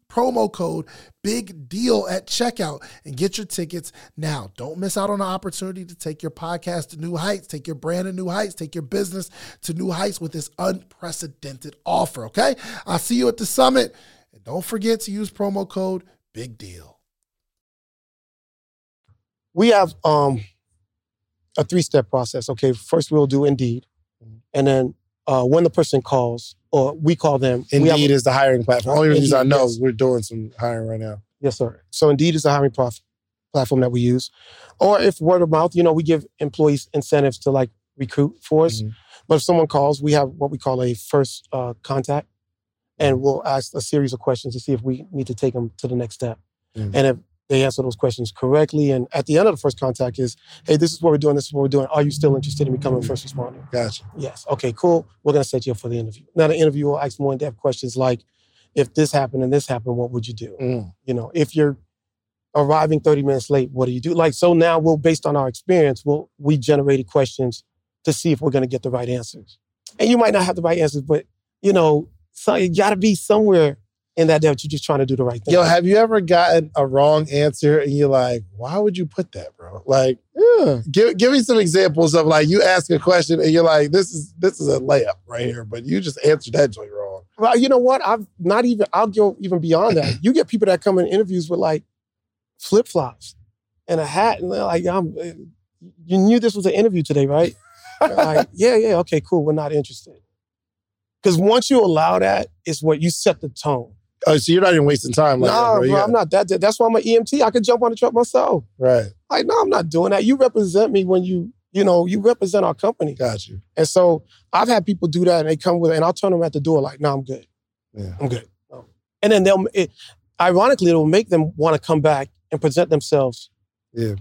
promo code big deal at checkout and get your tickets now. Don't miss out on the opportunity to take your podcast to new heights take your brand to new heights take your business to new heights with this unprecedented offer okay? I'll see you at the summit. And don't forget to use promo code big deal. We have um, a three step process. Okay, first we'll do Indeed, and then uh, when the person calls or we call them, Indeed is the hiring platform. Only reason I know yes. is we're doing some hiring right now. Yes, sir. So Indeed is the hiring prof- platform that we use. Or if word of mouth, you know, we give employees incentives to like recruit for us. Mhm. But if someone calls, we have what we call a first uh, contact, and we'll ask a series of questions to see if we need to take them to the next step. Mhm. And if they answer those questions correctly, and at the end of the first contact is, hey, this is what we're doing. This is what we're doing. Are you still interested in becoming a first responder? Gotcha. Yes. Okay, cool. We're going to set you up for the interview. Now, the interview will ask more in depth questions like, if this happened and this happened, what would you do? Mm. You know, if you're arriving 30 minutes late, what do you do? Like, so now we'll, based on our experience, we'll, we generated questions to see if we're going to get the right answers. And you might not have the right answers, but, you know, so you got to be somewhere in that depth. You're just trying to do the right thing. Yo, have you ever gotten a wrong answer and you're like, why would you put that, bro? Like, Eh, Yeah. Give give me some examples of like you ask a question and you're like, this is this is a layup right here, but you just answered that joint wrong. Well, you know what? I've not even. I'll go even beyond that. You get people that come in interviews with like flip flops and a hat, and they're like, "I'm." You knew this was an interview today, right? like, yeah, yeah, okay, cool. We're not interested. Because once you allow that, it's what you set the tone. Oh, so you're not even wasting time like nah, that, bro. bro, You I'm not that. That's why I'm an EMT. I could jump on the truck myself. Right. Like, no, I'm not doing that. You represent me when you, you know, you represent our company. Got you. And so I've had people do that, and they come with, it, and I'll turn them at the door like, "No, I'm good. Yeah. I'm good." And then they'll, it, ironically, it'll make them want to come back and present themselves, Yeah.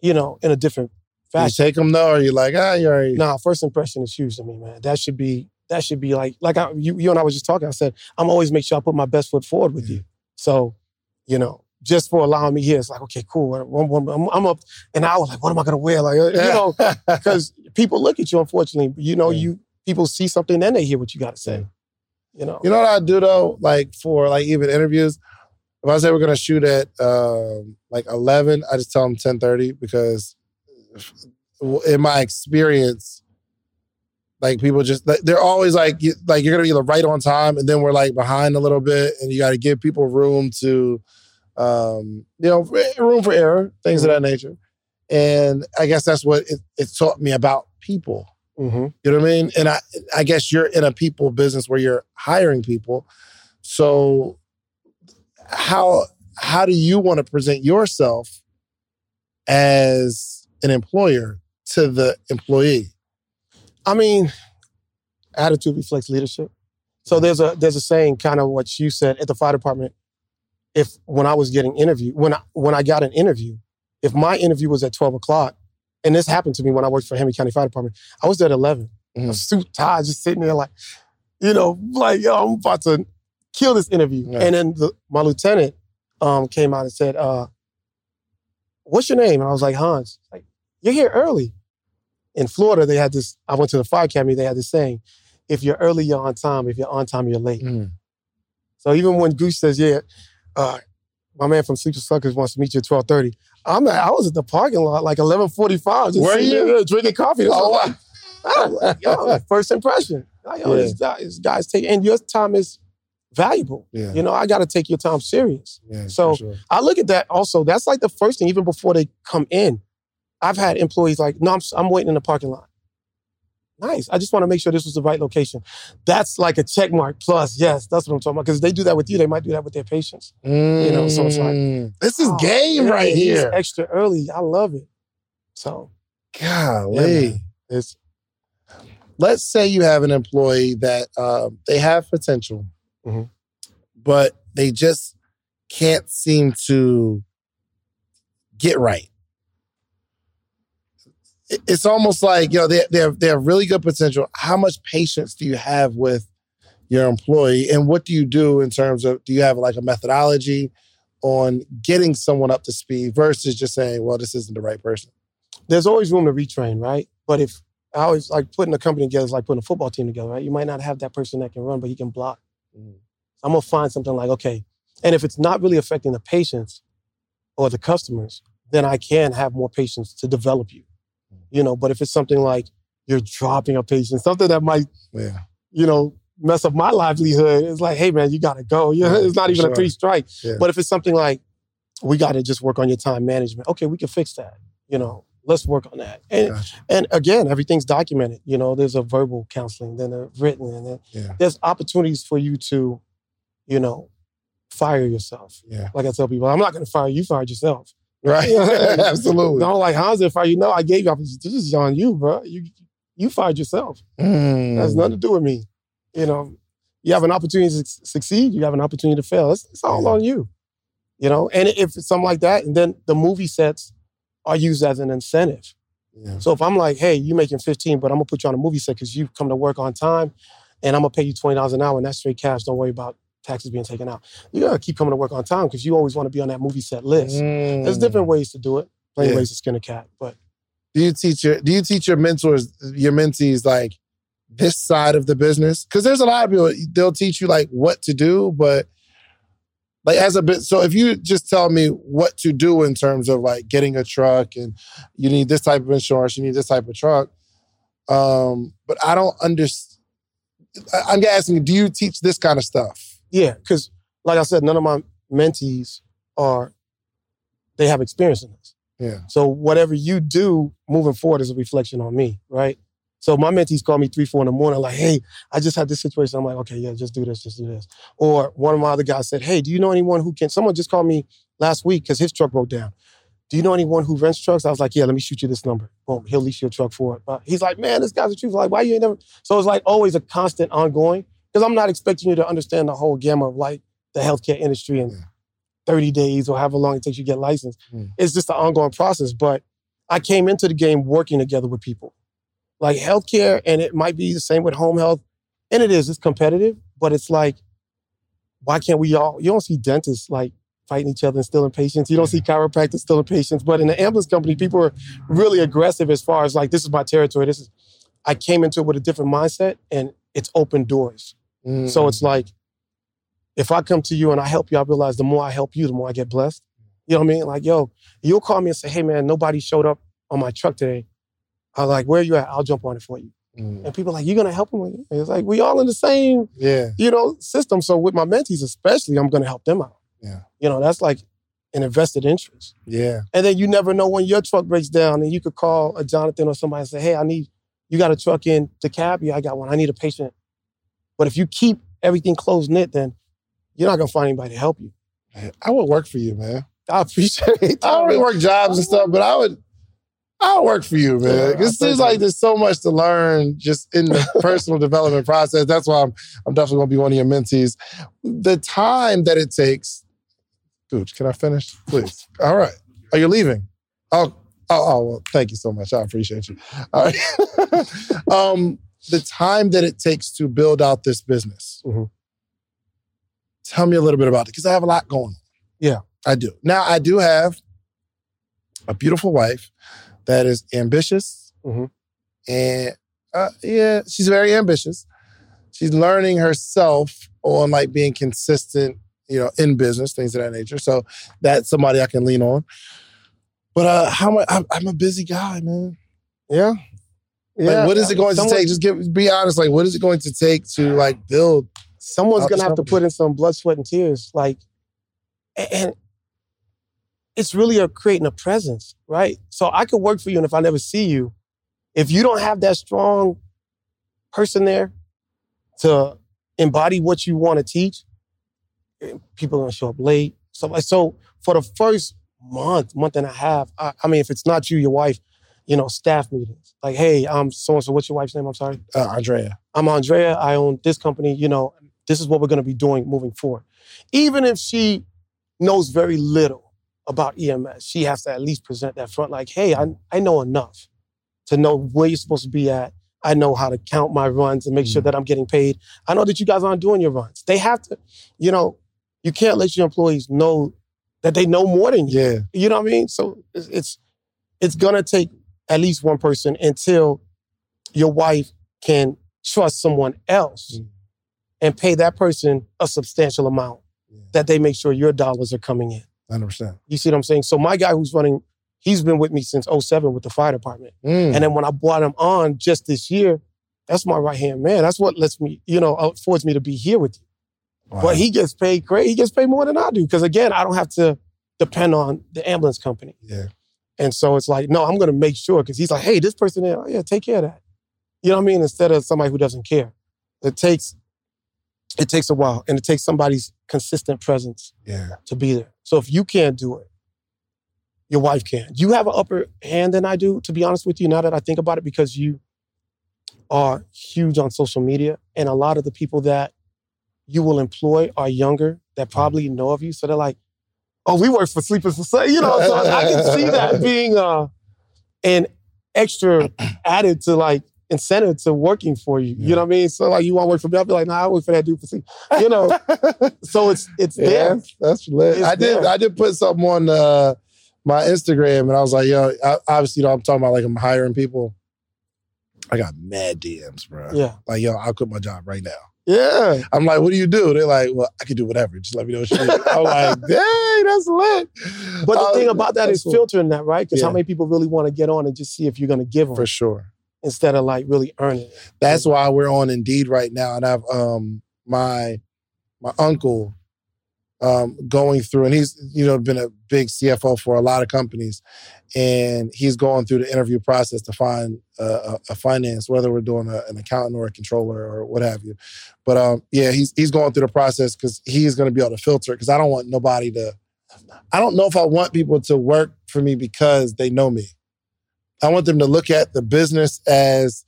you know, in a different fashion. You take them though, or you're like, ah, you already. Nah, first impression is huge to me, man. That should be, that should be like, like I, you, you and I was just talking. I said, I'm always make sure I put my best foot forward with you. So, you know, just for allowing me here, it's like, okay, cool. I'm, I'm- I'm- up an hour. Like, what am I gonna wear? Like, uh, you know, because people look at you. Unfortunately, you know, Yeah. you people see something, then they hear what you got to say. You know, You know what I do though? Like for like even interviews, if I say we're gonna shoot at um, like eleven, I just tell them ten thirty because in my experience, like people just they're always like like you're gonna be right on time, and then we're like behind a little bit, and you got to give people room to, um, you know, room for error, things of that nature. And I guess that's what it, it taught me about people. hmm You know what I mean? And I I guess you're in a people business where you're hiring people. So how how do you want to present yourself as an employer to the employee? I mean, attitude reflects leadership. So there's a there's a saying, kind of what you said at the fire department. If when I was getting interviewed, when I when I got an interview, if my interview was at twelve o'clock, and this happened to me when I worked for Henry County Fire Department, I was there at 11 Mhm. A suit tie, just sitting there like, you know, like yo, I'm about to kill this interview. Yeah. And then the, my lieutenant um, came out and said, uh, "What's your name?" And I was like, "Hans." Like, you're here early. In Florida, they had this. I went to the fire academy. They had this saying: "If you're early, you're on time. If you're on time, you're late." Mm. So even when Goose says, "Yeah, uh, my man from Sleeper Suckers wants to meet you at 12:30," I'm at, I was at the parking lot like 11:45, just Were sitting you? there drinking coffee. Oh, I was like, yo, first impression. Like, yo, Yeah. this, guy, this guy's taking, and your time is valuable. Yeah. You know, I got to take your time serious. Yeah. So- sure. I look at that also. That's like the first thing, even before they come in. I've had employees like, no, I'm, I'm waiting in the parking lot. Nice. I just want to make sure this was the right location. That's like a check mark plus. Yes, that's what I'm talking about. Because they do that with you, they might do that with their patients. You know, so it's like, Mm. this is Oh, game right it's here. Extra early. I love it. So, Golly. Yeah, it's let's say you have an employee that um, they have potential, Mhm. but they just can't seem to get right. It- It's almost like you know they they have, they have really good potential. How much patience do you have with your employee, and what do you do in terms of do you have like a methodology on getting someone up to speed versus just saying, well, this isn't the right person? there's always room to retrain, right? But if I always like putting a company together is like putting a football team together, right? You might not have that person that can run, but he can block. Mhm. I'm gonna find something like, okay, and if it's not really affecting the patients or the customers, then I can have more patience to develop you. You know, but if it's something like you're dropping a patient, something that might, Yeah, you know, mess up my livelihood, it's like, hey man, you gotta go. You Yeah, it's not even sure. a three strike. Yeah. But if it's something like, we gotta just work on your time management, okay, we can fix that. You know, let's work on that. And Gotcha. and again, everything's documented. You know, there's a verbal counseling, then a written, and then Yeah. there's opportunities for you to, you know, fire yourself. yeah, Like I tell people, I'm not going to fire you. Fired yourself. Right, absolutely. Don't like Hans if I you. know I gave you. opportunity. This is on you, bro. You you fired yourself. Mm. It has nothing to do with me. You know, you have an opportunity to succeed. You have an opportunity to fail. It's, it's all Yeah. on you. You know, and if it's something like that, and then the movie sets are used as an incentive. Yeah. So if I'm like, hey, you making 15, but I'm gonna put you on a movie set because you come to work on time and I'm gonna pay you $20 an hour and that's straight cash. Don't worry about taxes being taken out. You gotta keep coming to work on time because you always want to be on that movie set list. There's Mm. different ways to do it, plenty Yeah. ways to skin a cat. But Do you teach your Do you teach your mentors, your mentees, like this side of the business? Because there's a lot of people they'll teach you like what to do, but like as a bit. So if you just tell me what to do in terms of like getting a truck and you need this type of insurance, you need this type of truck. Um, but I don't understand. I'm asking, do you teach this kind of stuff? Yeah, because like I said, none of my mentees are they have experience in this. Yeah. So whatever you do moving forward is a reflection on me, right? So my mentees call me three, four in the morning, like, hey, I just had this situation. I'm like, okay, yeah, just do this, just do this. Or one of my other guys said, hey, do you know anyone who can? Someone just called me last week because his truck broke down. Do you know anyone who rents trucks? I was like, yeah, let me shoot you this number. Boom, he'll lease your truck for it. But he's like, man, this guy's a truth. Like, why you ain't never? So it's like always a constant ongoing because I'm not expecting you to understand the whole gamut of like the healthcare industry in Yeah. 30 days or however long it takes you to get licensed. Mm. It's just an ongoing process. But I came into the game working together with people. Like healthcare, and it might be the same with home health. And it is, it's competitive, but it's like, why can't we all, you don't see dentists like fighting each other and stealing patients. You don't see chiropractors stealing patients. But in the ambulance company, people are really aggressive as far as like, this is my territory. This is, I came into it with a different mindset and it's open doors. Mm. So it's like, if I come to you and I help you, I realize the more I help you, the more I get blessed. You know what I mean? Like, yo, you'll call me and say, hey man, nobody showed up on my truck today. I'm like, where you at? I'll jump on it for you. Mm. And people are like, you're gonna help them? It's like, we all in the same, yeah. you know, system. So with my mentees, especially, I'm gonna help them out. Yeah. You know, that's like an invested interest. Yeah. And then you never know when your truck breaks down and you could call a Jonathan or somebody and say, hey, I need, you got a truck in the cab? Yeah, I got one. I need a patient. But if you keep everything close knit, then you're not gonna find anybody to help you. I would work for you, man. I appreciate it. I already work jobs and stuff, but I would I would work for you, man. Yeah, it seems like there's so much to learn just in the personal development process. That's why I'm I'm definitely gonna be one of your mentees. The time that it takes, Gooch, can I finish? Please. All right. Are you leaving? Oh, oh, oh well, thank you so much. I appreciate you. All right. um, the time that it takes to build out this business. Mhm. Tell me a little bit about it, because I have a lot going on. Yeah. I do. Now I do have a beautiful wife that is ambitious Mhm. and uh, yeah, she's very ambitious. She's learning herself on like being consistent, you know, in business, things of that nature. So that's somebody I can lean on. But uh, how much? I'm, I'm a busy guy, man. Yeah. Like, what is it going Someone- to take? Just give, be honest. Like, what is it going to take to like build? Someone's gonna have to put in some blood, sweat, and tears. Like, and it's really a creating a presence, right? So I could work for you, and if I never see you, if you don't have that strong person there to embody what you want to teach, eh, people are gonna show up late. So, like, so for the first month, month and a half, I, I mean, if it's not you, your wife, you know, staff meetings. Like, hey, I'm so and so. What's your wife's name? I'm sorry. Uh, Andrea. I'm Andrea. I own this company. You know, this is what we're going to be doing moving forward. Even if she knows very little about EMS, she has to at least present that front like, hey, I, I know enough to know where you're supposed to be at. I know how to count my runs and make sure Mhm. that I'm getting paid. I know that you guys aren't doing your runs. They have to, you know, you can't let your employees know that they know more than you. Yeah. You know what I mean? So it's it's, it's gonna take at least one person until your wife can trust someone else Mm. and pay that person a substantial amount Yeah. that they make sure your dollars are coming in. Hundred percent. You see what I'm saying? So my guy who's running, he's been with me since 07 with the fire department. Mm. And then when I brought him on just this year, that's my right hand man. That's what lets me, you know, affords me to be here with you. Wow. But he gets paid great. He gets paid more than I do. Because again, I don't have to depend on the ambulance company. Yeah. And so it's like, no, I'm going to make sure because he's like, hey, this person there, oh, yeah, take care of that. You know what I mean? Instead of somebody who doesn't care. It takes, it takes a while and it takes somebody's consistent presence Yeah. to be there. So if you can't do it, your wife can. You have an upper hand than I do, to be honest with you, now that I think about it, because you are huge on social media. And a lot of the people that you will employ are younger that mm-hmm. probably know of you. So they're like, oh, we work for Sleepers for Society. You know, so I can see that being uh, an extra added to like incentive to working for you. You know what I mean? So like you want to work for me, I'll be like, nah, I work for that dude for sleep. You know, so it's it's Yeah, there. that's, that's lit. It's I did. there. I did put something on uh, my Instagram, and I was like, "Yo, I, obviously, you know, I'm talking about like I'm hiring people. I got mad DMs, bro. Yeah. Like, yo, I'll quit my job right now. Yeah. I'm like, what do you do? They're like, well, I can do whatever. Just let me know what you need. I'm like, dang, that's lit. But the Uh, thing about that's cool. filtering that, right? Because how many people really want to get on and just see if you're going to give them For sure. instead of like really earning it? That's why we're on Indeed right now, and I've um my my uncle um going through, and he's you know been a big CFO for a lot of companies, and he's going through the interview process to find a, a, finance, whether we're doing a, an accountant or a controller or what have you. But um yeah, he's he's going through the process because he's going to be able to filter it because I don't want nobody to. I don't know if I want people to work for me because they know me. I want them to look at the business as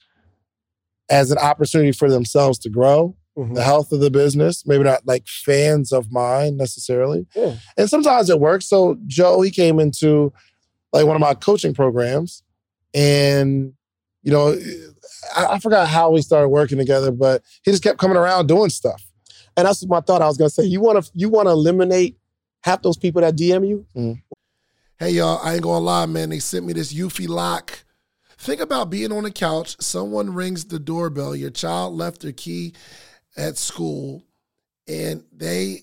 as an opportunity for themselves to grow Mhm. the health of the business. Maybe not like fans of mine necessarily. Yeah. And sometimes it works. So Joe, he came into like one of my coaching programs, and you know, I, I forgot how we started working together, but he just kept coming around doing stuff. And that's my thought. I was to say, you want to you want to eliminate half those people that DM you? Mm-hmm. Hey y'all, I ain't gonna lie, man. They sent me this Eufy lock. Think about being on the couch, someone rings the doorbell, your child left their key at school, and they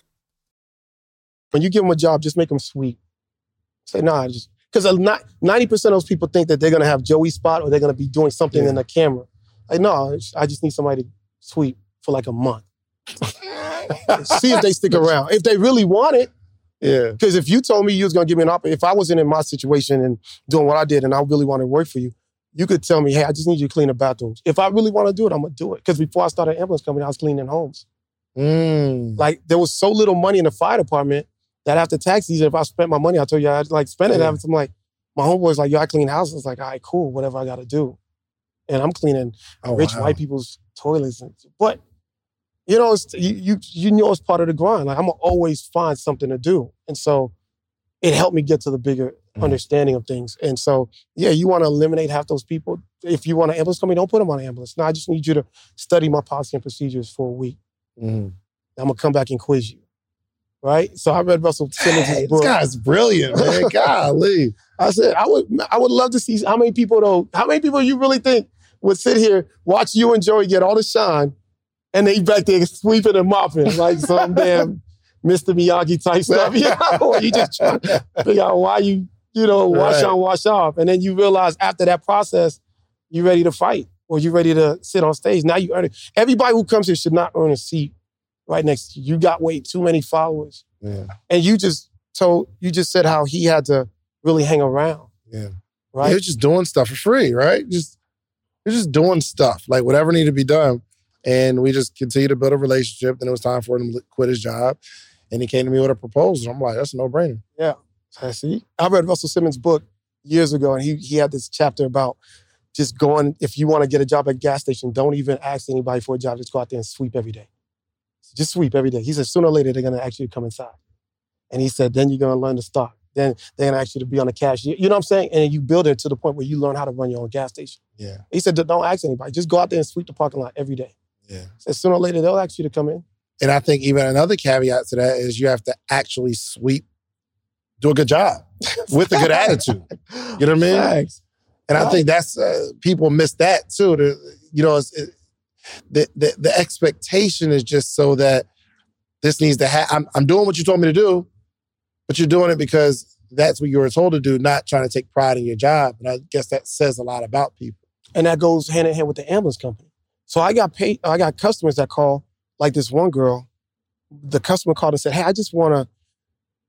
When you give them a job, just make them sweet. Say, nah, just because ninety percent of those people think that they're gonna have Joey spot or they're gonna be doing something Yeah. in the camera. Like, no, I just need somebody to sweep for like a month. See if they stick around. If they really want it, Yeah. because if you told me you was gonna give me an offer, if I wasn't in my situation and doing what I did and I really wanted to work for you, you could tell me, hey, I just need you to clean the bathrooms. If I really want to do it, I'm gonna do it. Because before I started ambulance company, I was cleaning homes. Mm. Like there was so little money in the fire department that after tax season, if I spent my money, I told you I'd like spend it. Yeah. I'm like, my homeboy's like, yo, I clean houses. Like, all right, cool, whatever I gotta do. And I'm cleaning Oh, rich wow. white people's toilets. But you know, it's, you, you you know it's part of the grind. Like I'm gonna always find something to do. And so it helped me get to the bigger Mhm. understanding of things. And so, yeah, you want to eliminate half those people. If you want an ambulance company, don't put them on an ambulance. No, I just need you to study my policy and procedures for a week. Mm. I'm gonna come back and quiz you. Right? So I read Russell Simmons' Hey, this book. guy's brilliant, man. Golly. I said, I would I would love to see how many people though, how many people you really think would sit here, watch you and Joey get all the shine, and they back there sweeping and mopping like some damn Mr. Miyagi type stuff. You know? or you just trying to figure out why you you know, wash Right. on, wash off. And then you realize after that process, you're ready to fight or you're ready to sit on stage. Now you earn it. Everybody who comes here should not earn a seat right next to you. You got way too many followers. Yeah. And you just told, you just said how he had to really hang around, Yeah. right? You're just doing stuff for free, right? Just you're just doing stuff like whatever needed to be done, and we just continue to build a relationship. Then it was time for him to quit his job, and he came to me with a proposal. I'm like, that's a no brainer. Yeah. I see. I read Russell Simmons' book years ago, and he he had this chapter about just going. If you want to get a job at a gas station, don't even ask anybody for a job. Just go out there and sweep every day. Just sweep every day. He said sooner or later they're you to come inside, and he said then you're gonna learn to start. Then they're you to be on the cashier. You know what I'm saying? And you build it to the point where you learn how to run your own gas station. Yeah, He said don't ask anybody. Just go out there and sweep the parking lot every day. yeah. Said sooner or later they'll ask you to come in. And I think even another caveat to that is you have to actually sweep, do a good job with a good attitude. You know what I mean? Facts. And I think that's uh, people miss that too. The, you know, it, the, the the expectation is just so that this needs to happen. I'm, I'm doing what you told me to do, but you're doing it because that's what you were told to do, not trying to take pride in your job. And I guess that says a lot about people. and that goes hand in hand with the ambulance company. So I got paid. I got customers that call, like this one girl. The customer called and said, "Hey, I just want to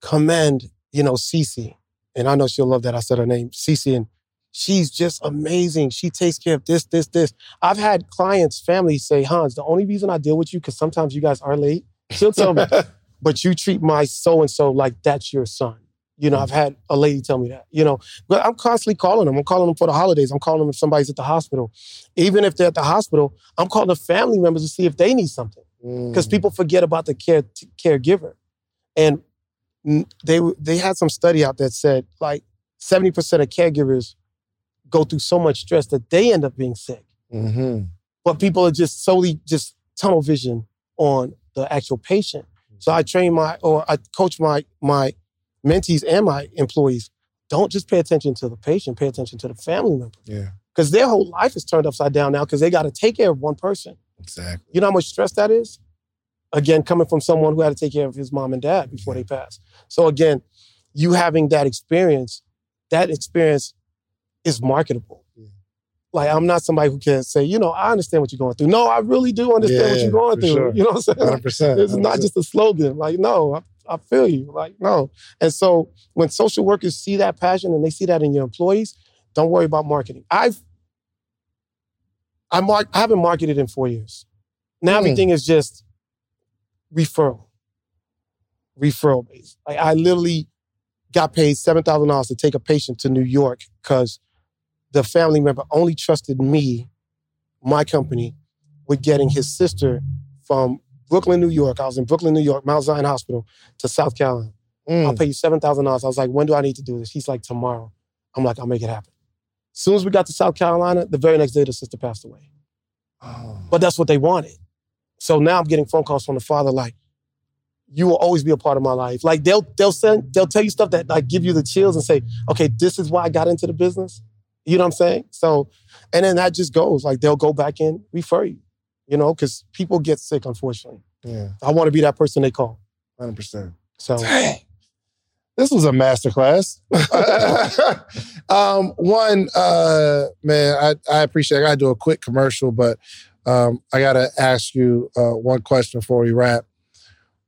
commend, you know, Cece, and I know she'll love that I said her name, Cece, and she's just amazing. She takes care of this, this, this. I've had clients, families say, Hans, the only reason I deal with you because sometimes you guys are late. She'll tell me, but you treat my so and so like that's your son. You know, I've had a lady tell me that. You know, but I'm constantly calling them. I'm calling them for the holidays. I'm calling them if somebody's at the hospital. Even if they're at the hospital, I'm calling the family members to see if they need something because Mm. people forget about the care caregiver. And they they had some study out that said like 70% of caregivers go through so much stress that they end up being sick. Mhm. But people are just solely just tunnel vision on the actual patient. So I train my or I coach my my mentees and my employees. Don't just pay attention to the patient, pay attention to the family member. Yeah, Because their whole life is turned upside down now because they got to take care of one person. exactly. You know how much stress that is? Again, coming from someone who had to take care of his mom and dad before they passed. So again, you having that experience, that experience is marketable. Yeah. Like I'm not somebody who can say, you know, I understand what you're going through. No, I really do understand what you're going through. sure. You know what I'm saying? Hundred percent. This is not just a slogan. Like, no, I, I feel you. Like, no. And so when social workers see that passion and they see that in your employees, don't worry about marketing. I've I mark I haven't marketed in four years. Now Hmm. everything is just referral. Referral based. Like I literally got paid seven thousand dollars to take a patient to New York because the family member only trusted me, my company, with getting his sister from Brooklyn, New York. I was in Brooklyn, New York, Mount Zion Hospital to South Carolina. Mm. I'll pay you seven thousand dollars. I was like, when do I need to do this? He's like, tomorrow. I'm like, I'll make it happen. As soon as we got to South Carolina, the very next day the sister passed away. Oh. But that's what they wanted. So now I'm getting phone calls from the father like, you will always be a part of my life. Like they'll they'll send they'll tell you stuff that like give you the chills and say, okay, this is why I got into the business. You know what I'm saying? So, and then that just goes like they'll go back and refer you. You know, because people get sick, unfortunately. yeah, I want to be that person they call. hundred percent. So Dang. This was a masterclass. um, one, uh, man, I, I appreciate. I gotta do a quick commercial, but um, I gotta ask you uh, one question before we wrap.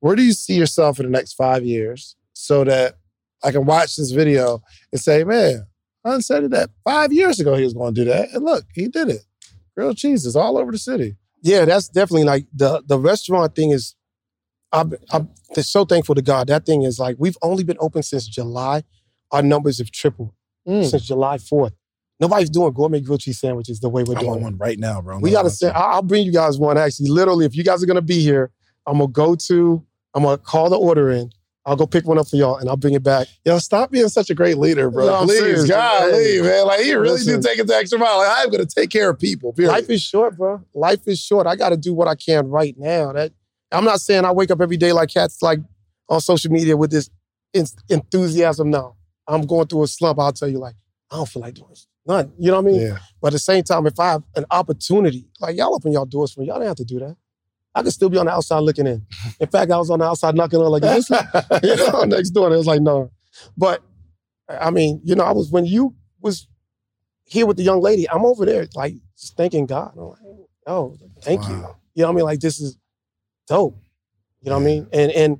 Where do you see yourself in the next five years, so that I can watch this video and say, "Man, I said that five years ago he was going to do that, and look, he did it. Grilled cheeses all over the city." Yeah, that's definitely like the the restaurant thing is. I'm, I'm so thankful to God. That thing is like we've only been open since July. Our numbers have tripled Mm. since July 4th. Nobody's doing gourmet grilled cheese sandwiches the way we're I doing. want one right now, bro. We gotta I'm say, I'll bring you guys one. Actually, literally, if you guys are gonna be here, I'm gonna go to. I'm gonna call the order in. I'll go pick one up for y'all, and I'll bring it back. Yo, stop being such a great leader, bro. No, Please, serious, God, leave, man. Like he really Listen. do take it the extra mile. Like I'm gonna take care of people. Period. Life is short, bro. Life is short. I got to do what I can right now. That I'm not saying I wake up every day like cats like on social media with this en- enthusiasm. No, I'm going through a slump. I'll tell you, like I don't feel like doing none. You know what I mean? yeah, But at the same time, if I have an opportunity, like y'all open y'all doors for me, y'all don't have to do that. I could still be on the outside looking in. In fact, I was on the outside knocking on like this, you know, next door. And it was like no, but I mean, you know, I was when you was here with the young lady, I'm over there like just thanking God. I'm like, oh, thank you. Wow. You know what I mean? Like this is dope. You know what I mean? And and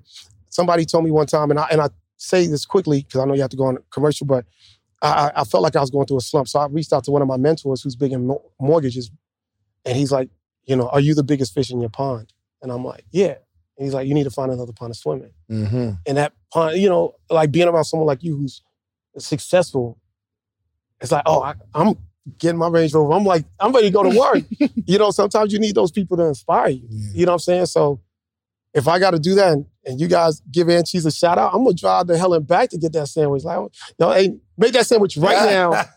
somebody told me one time, and I and I say this quickly because I know you have to go on commercial, but I, I- I felt like I was going through a slump. So I reached out to one of my mentors who's big in mortgages, and he's like, you know, are you the biggest fish in your pond? And I'm like, yeah. And he's like, you need to find another pond to swim in. Mm-hmm. And that pond, you know, like being around someone like you who's successful, it's like, oh, I, I'm getting my Range Rover. I'm like, I'm ready to go to work. you know, sometimes you need those people to inspire you. You know what I'm saying? So if I got to do that and, and you guys give And Cheese a shout out, I'm gonna drive the hell and back to get that sandwich. Like, yo, hey, make that sandwich right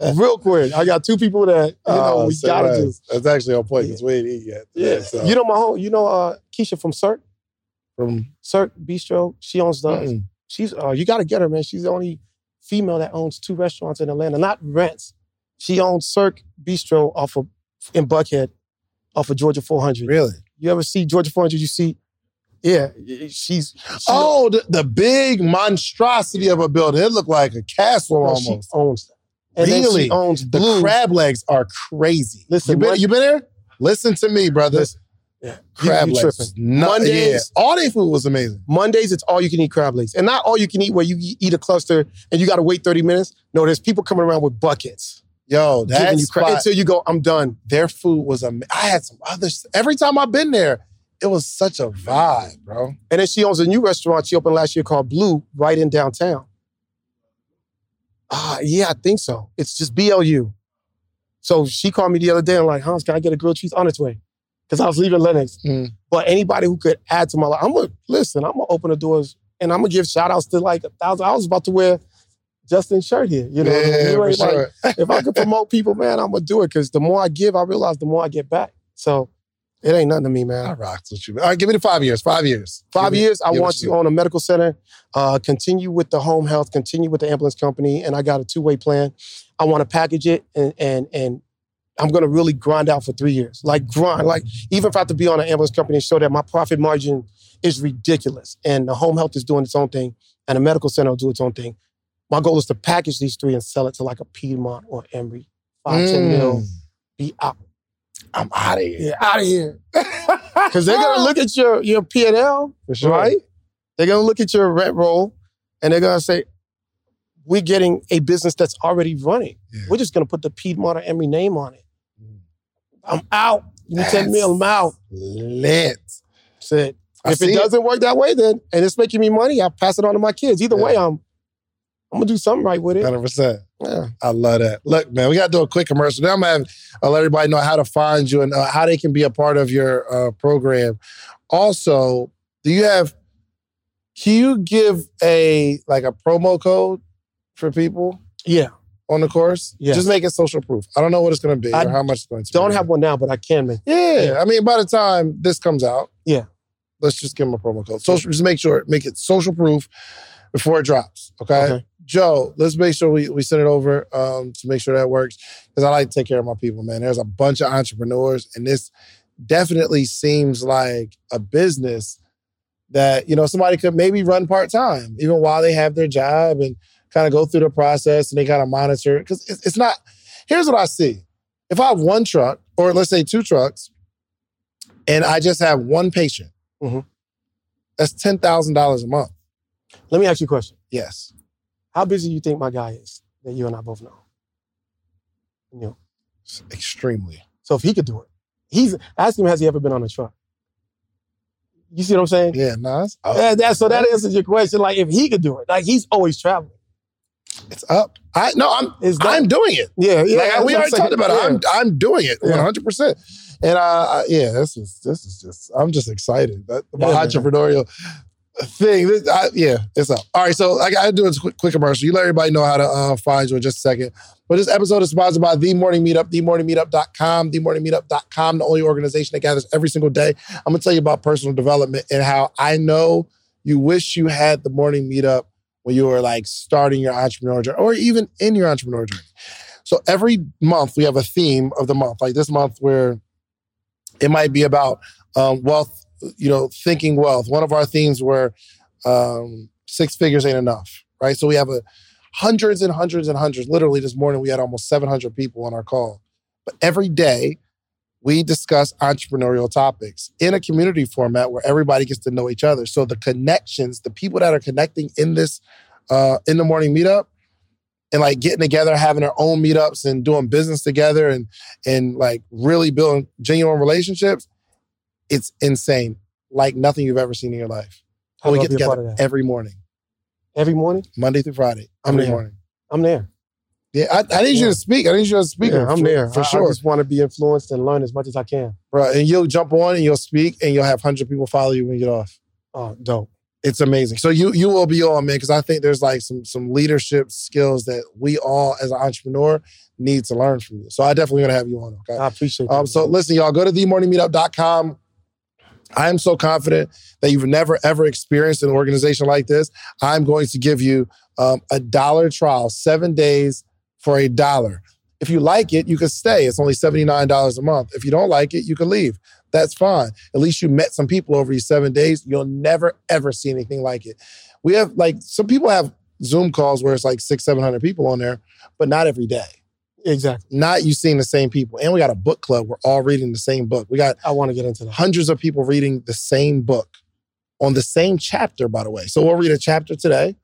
now, real quick. I got two people that you know Oh, we say gotta do. less. That's actually on point because we ain't eat yet. today, Yeah, so. you know my home. You know uh, Keisha from Cirque, from Cirque Bistro. She owns the. Mm-mm. She's uh, you got to get her, man. She's the only female that owns two restaurants in Atlanta, not rents. She owns Cirque Bistro off of in Buckhead, off of Georgia 400. really. You ever see Georgia 400? You see, yeah, she's. She, Oh, the, the big monstrosity of a building. It looked like a castle she almost. owns that. And Really? she owns The Blue. crab legs are crazy. Listen, you been, Mon- you been there? Listen to me, brother. Listen, yeah, crab you, you legs. No, Mondays- yeah. All their food was amazing. Mondays, it's all you can eat crab legs, and not all you can eat where you eat a cluster and you got to wait 30 minutes. No, there's people coming around with buckets Yo, giving that you spot, until you go. I'm done. their food was amazing. I had some others. Every time I've been there, it was such a vibe, bro. And then she owns a new restaurant she opened last year called Blue right in downtown. Ah, yeah, I think so. It's just BLU. So she called me the other day and like, Hans, can I get a grilled cheese on its way? Because I was leaving Lenox. Mm. But anybody who could add to my life, I'm gonna listen, I'm gonna open the doors and I'm gonna give shout outs to like a thousand. I was about to wear Justin's shirt here. You know, mean? yeah, Like, if I could promote people, man, I'm gonna do it because the more I give, I realize the more I get back. So it ain't nothing to me, man. I rocks with you. man. All right, give me the five years. Five years. Five Give me- years, I want you to own a medical center, uh, continue with the home health, continue with the ambulance company, and I got a two-way plan. I want to package it and and and I'm gonna really grind out for three years. Like grind, like even if I have to be on an ambulance company and show that my profit margin is ridiculous. And the home health is doing its own thing, and the medical center will do its own thing. My goal is to package these three and sell it to like a Piedmont or Emory. Five, ten mil, Mm. be out. I'm out of here. Yeah, out of here. Because they're gonna look at your your P and L, sure. right? They're gonna look at your rent roll, and they're gonna say, "We're getting a business that's already running. Yeah. We're just gonna put the Piedmont or Emory name on it. Mm. I'm out. Me ten mil. I'm out." Lit. Said, if it doesn't work that way, then and it's making me money, I pass it on to my kids. Either Yeah. way, I'm I'm gonna do something right with it. 100%. Yeah. I love that. Look, man, we got to do a quick commercial. Then I'm going to I'll let everybody know how to find you and uh, how they can be a part of your uh, program. Also, do you have, can you give a, like a promo code for people Yeah. on the course? Yeah. Just make it social proof. I don't know what it's going to be I or how much it's going to Don't have one now, but I can, man. Yeah. I mean, by the time this comes out, Yeah. let's just give them a promo code. Social, just make sure, make it social proof before it drops. Okay. Okay. Joe, let's make sure we, we send it over um, to make sure that works. Because I like to take care of my people, man. There's a bunch of entrepreneurs, and this definitely seems like a business that, you know, somebody could maybe run part-time, even while they have their job and kind of go through the process and they kind of monitor. Because it's, it's not, here's what I see. If I have one truck, or let's say two trucks, and I just have one patient, Mhm. that's $10,000 a month. Let me ask you a question. Yes. How busy you think my guy is that you and I both know? You know. Extremely. So if he could do it, he's ask him has he ever been on a truck? You see what I'm saying? Yeah, nice. Yeah, that, so that answers your question. Like if he could do it, like he's always traveling. It's up. I no, I'm It's I'm doing it. Yeah, yeah. Like, we already talked about Yeah. it. I'm I'm doing it Yeah. 100. percent And uh, I- yeah, this is this is just I'm just excited. That my Yeah, man. Entrepreneurial thing. This, I, yeah, it's up. All right, so I got to do a quick, quick commercial. You let everybody know how to uh, find you in just a second. But this episode is sponsored by The Morning Meetup, TheMorningMeetup.com, TheMorningMeetup.com, the only organization that gathers every single day. I'm gonna tell you about personal development and how I know you wish you had the morning meetup when you were like starting your entrepreneur journey or even in your entrepreneur journey. So every month we have a theme of the month. Like this month, where it might be about um, wealth, you know, thinking wealth. One of our themes were um, six figures ain't enough, right? So we have a hundreds and hundreds and hundreds. Literally this morning we had almost 700 people on our call. But every day we discuss entrepreneurial topics in a community format where everybody gets to know each other. So the connections, the people that are connecting in this uh, in the morning meetup, and like getting together, having their own meetups and doing business together and and like really building genuine relationships, it's insane. Like nothing you've ever seen in your life. How we get be a part of together every morning, Every morning, Monday through Friday, I'm every there. morning. I'm there. Yeah, I, I need you to speak. I need you to speak. Yeah, I'm for, there for I- sure. I just want to be influenced and learn as much as I can. Bro, and you'll jump on and you'll speak and you'll have hundred people follow you when you get off. Oh, dope. It's amazing. So you you will be on, man, because I think there's like some some leadership skills that we all as an entrepreneur need to learn from you. So I definitely gonna have you on. Okay. I appreciate Um, that. so listen, y'all, go to themorningmeetup.com. I am so confident that you've never ever experienced an organization like this. I'm going to give you um, a dollar trial, seven days for a dollar. If you like it, you can stay. It's only $79 a month. If you don't like it, you can leave. That's fine. At least you met some people over these seven days. You'll never, ever see anything like it. We have like some people have Zoom calls where it's like six, 700 people on there, but not every day exactly. not you seeing the same people. And we got a book club. We're all reading the same book. We got I want to get into that. hundreds of people reading the same book on the same chapter, by the way. So we'll read a chapter today.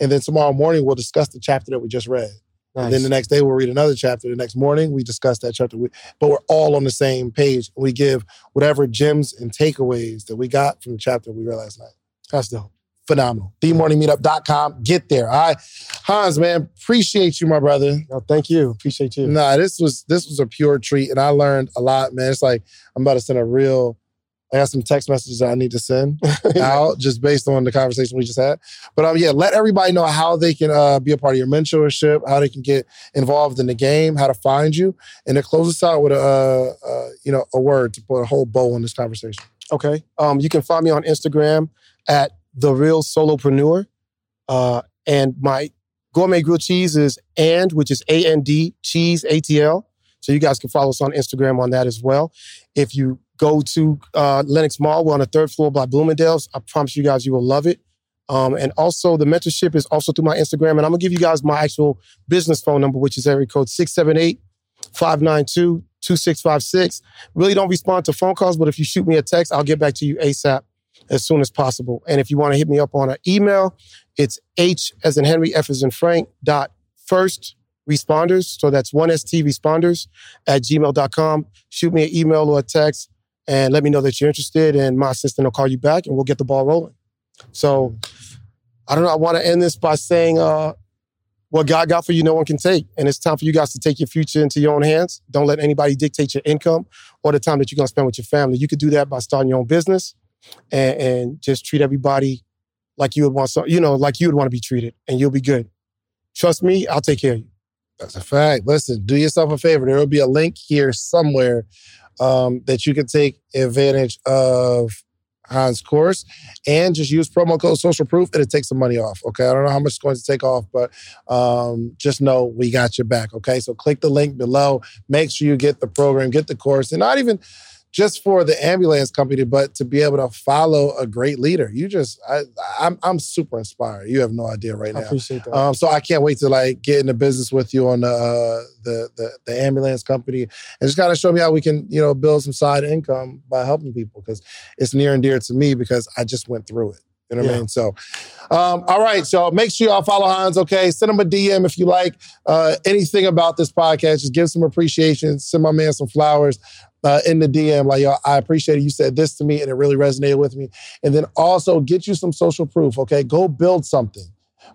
And then tomorrow morning, we'll discuss the chapter that we just read. And then the next day, we'll read another chapter. The next morning, we discuss that chapter. We, but we're all on the same page. We give whatever gems and takeaways that we got from the chapter we read last night That's dope. Phenomenal. TheMorningMeetup.com. Get there. All right. Hans, man, appreciate you, my brother. No, thank you. Appreciate you. Nah, this was this was a pure treat, and I learned a lot, man. It's like I'm about to send a real. I got some text messages that I need to send out just based on the conversation we just had. But um, yeah, let everybody know how they can uh, be a part of your mentorship, how they can get involved in the game, how to find you, and to close us out with a uh, uh, you know a word to put a whole bow on this conversation. Okay. Um, you can find me on Instagram at the real solopreneur. Uh, and my gourmet grilled cheese is and, which is A N D cheese A T L. So you guys can follow us on Instagram on that as well. If you go to uh, Lenox Mall, we're on the third floor by Bloomingdale's. I promise you guys you will love it. Um, and also the mentorship is also through my Instagram. And I'm gonna give you guys my actual business phone number, which is area code 678 592 2656. Really don't respond to phone calls, but if you shoot me a text, I'll get back to you ASAP as soon as possible. And if you want to hit me up on an email, it's H as in Henry, F as in Frank, dot first responders. So that's one ST responders at gmail.com. Shoot me an email or a text and let me know that you're interested, and my assistant will call you back and we'll get the ball rolling. So I don't know. I want to end this by saying, uh, what God got for you, no one can take. And it's time for you guys to take your future into your own hands. Don't let anybody dictate your income or the time that you're going to spend with your family. You could do that by starting your own business and, and just treat everybody like you would want you know, like you would want to be treated, and you'll be good. Trust me, I'll take care of you. That's a fact. Listen, do yourself a favor. There will be a link here somewhere um, that you can take advantage of Hans' course and just use promo code social proof. And It'll take some money off. Okay. I don't know how much it's going to take off, but um, just know we got your back. Okay. So click the link below. Make sure you get the program, get the course, and not even just for the ambulance company, but to be able to follow a great leader. You just, I, I'm, I'm super inspired. You have no idea right I now. appreciate that. Um, so I can't wait to like get into business with you on the uh, the, the the ambulance company and just kind of show me how we can you know build some side income by helping people because it's near and dear to me because I just went through it. You know what I mean? So, um, all right. So make sure y'all follow Hans. Okay, send him a DM if you like uh, anything about this podcast. Just give some appreciation. Send my man some flowers. Uh, in the DM, like yo, I appreciate it. You said this to me, and it really resonated with me. And then also get you some social proof. Okay, go build something.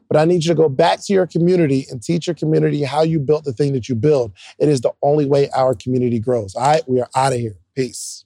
But I need you to go back to your community and teach your community how you built the thing that you build. It is the only way our community grows. All right, we are out of here. Peace.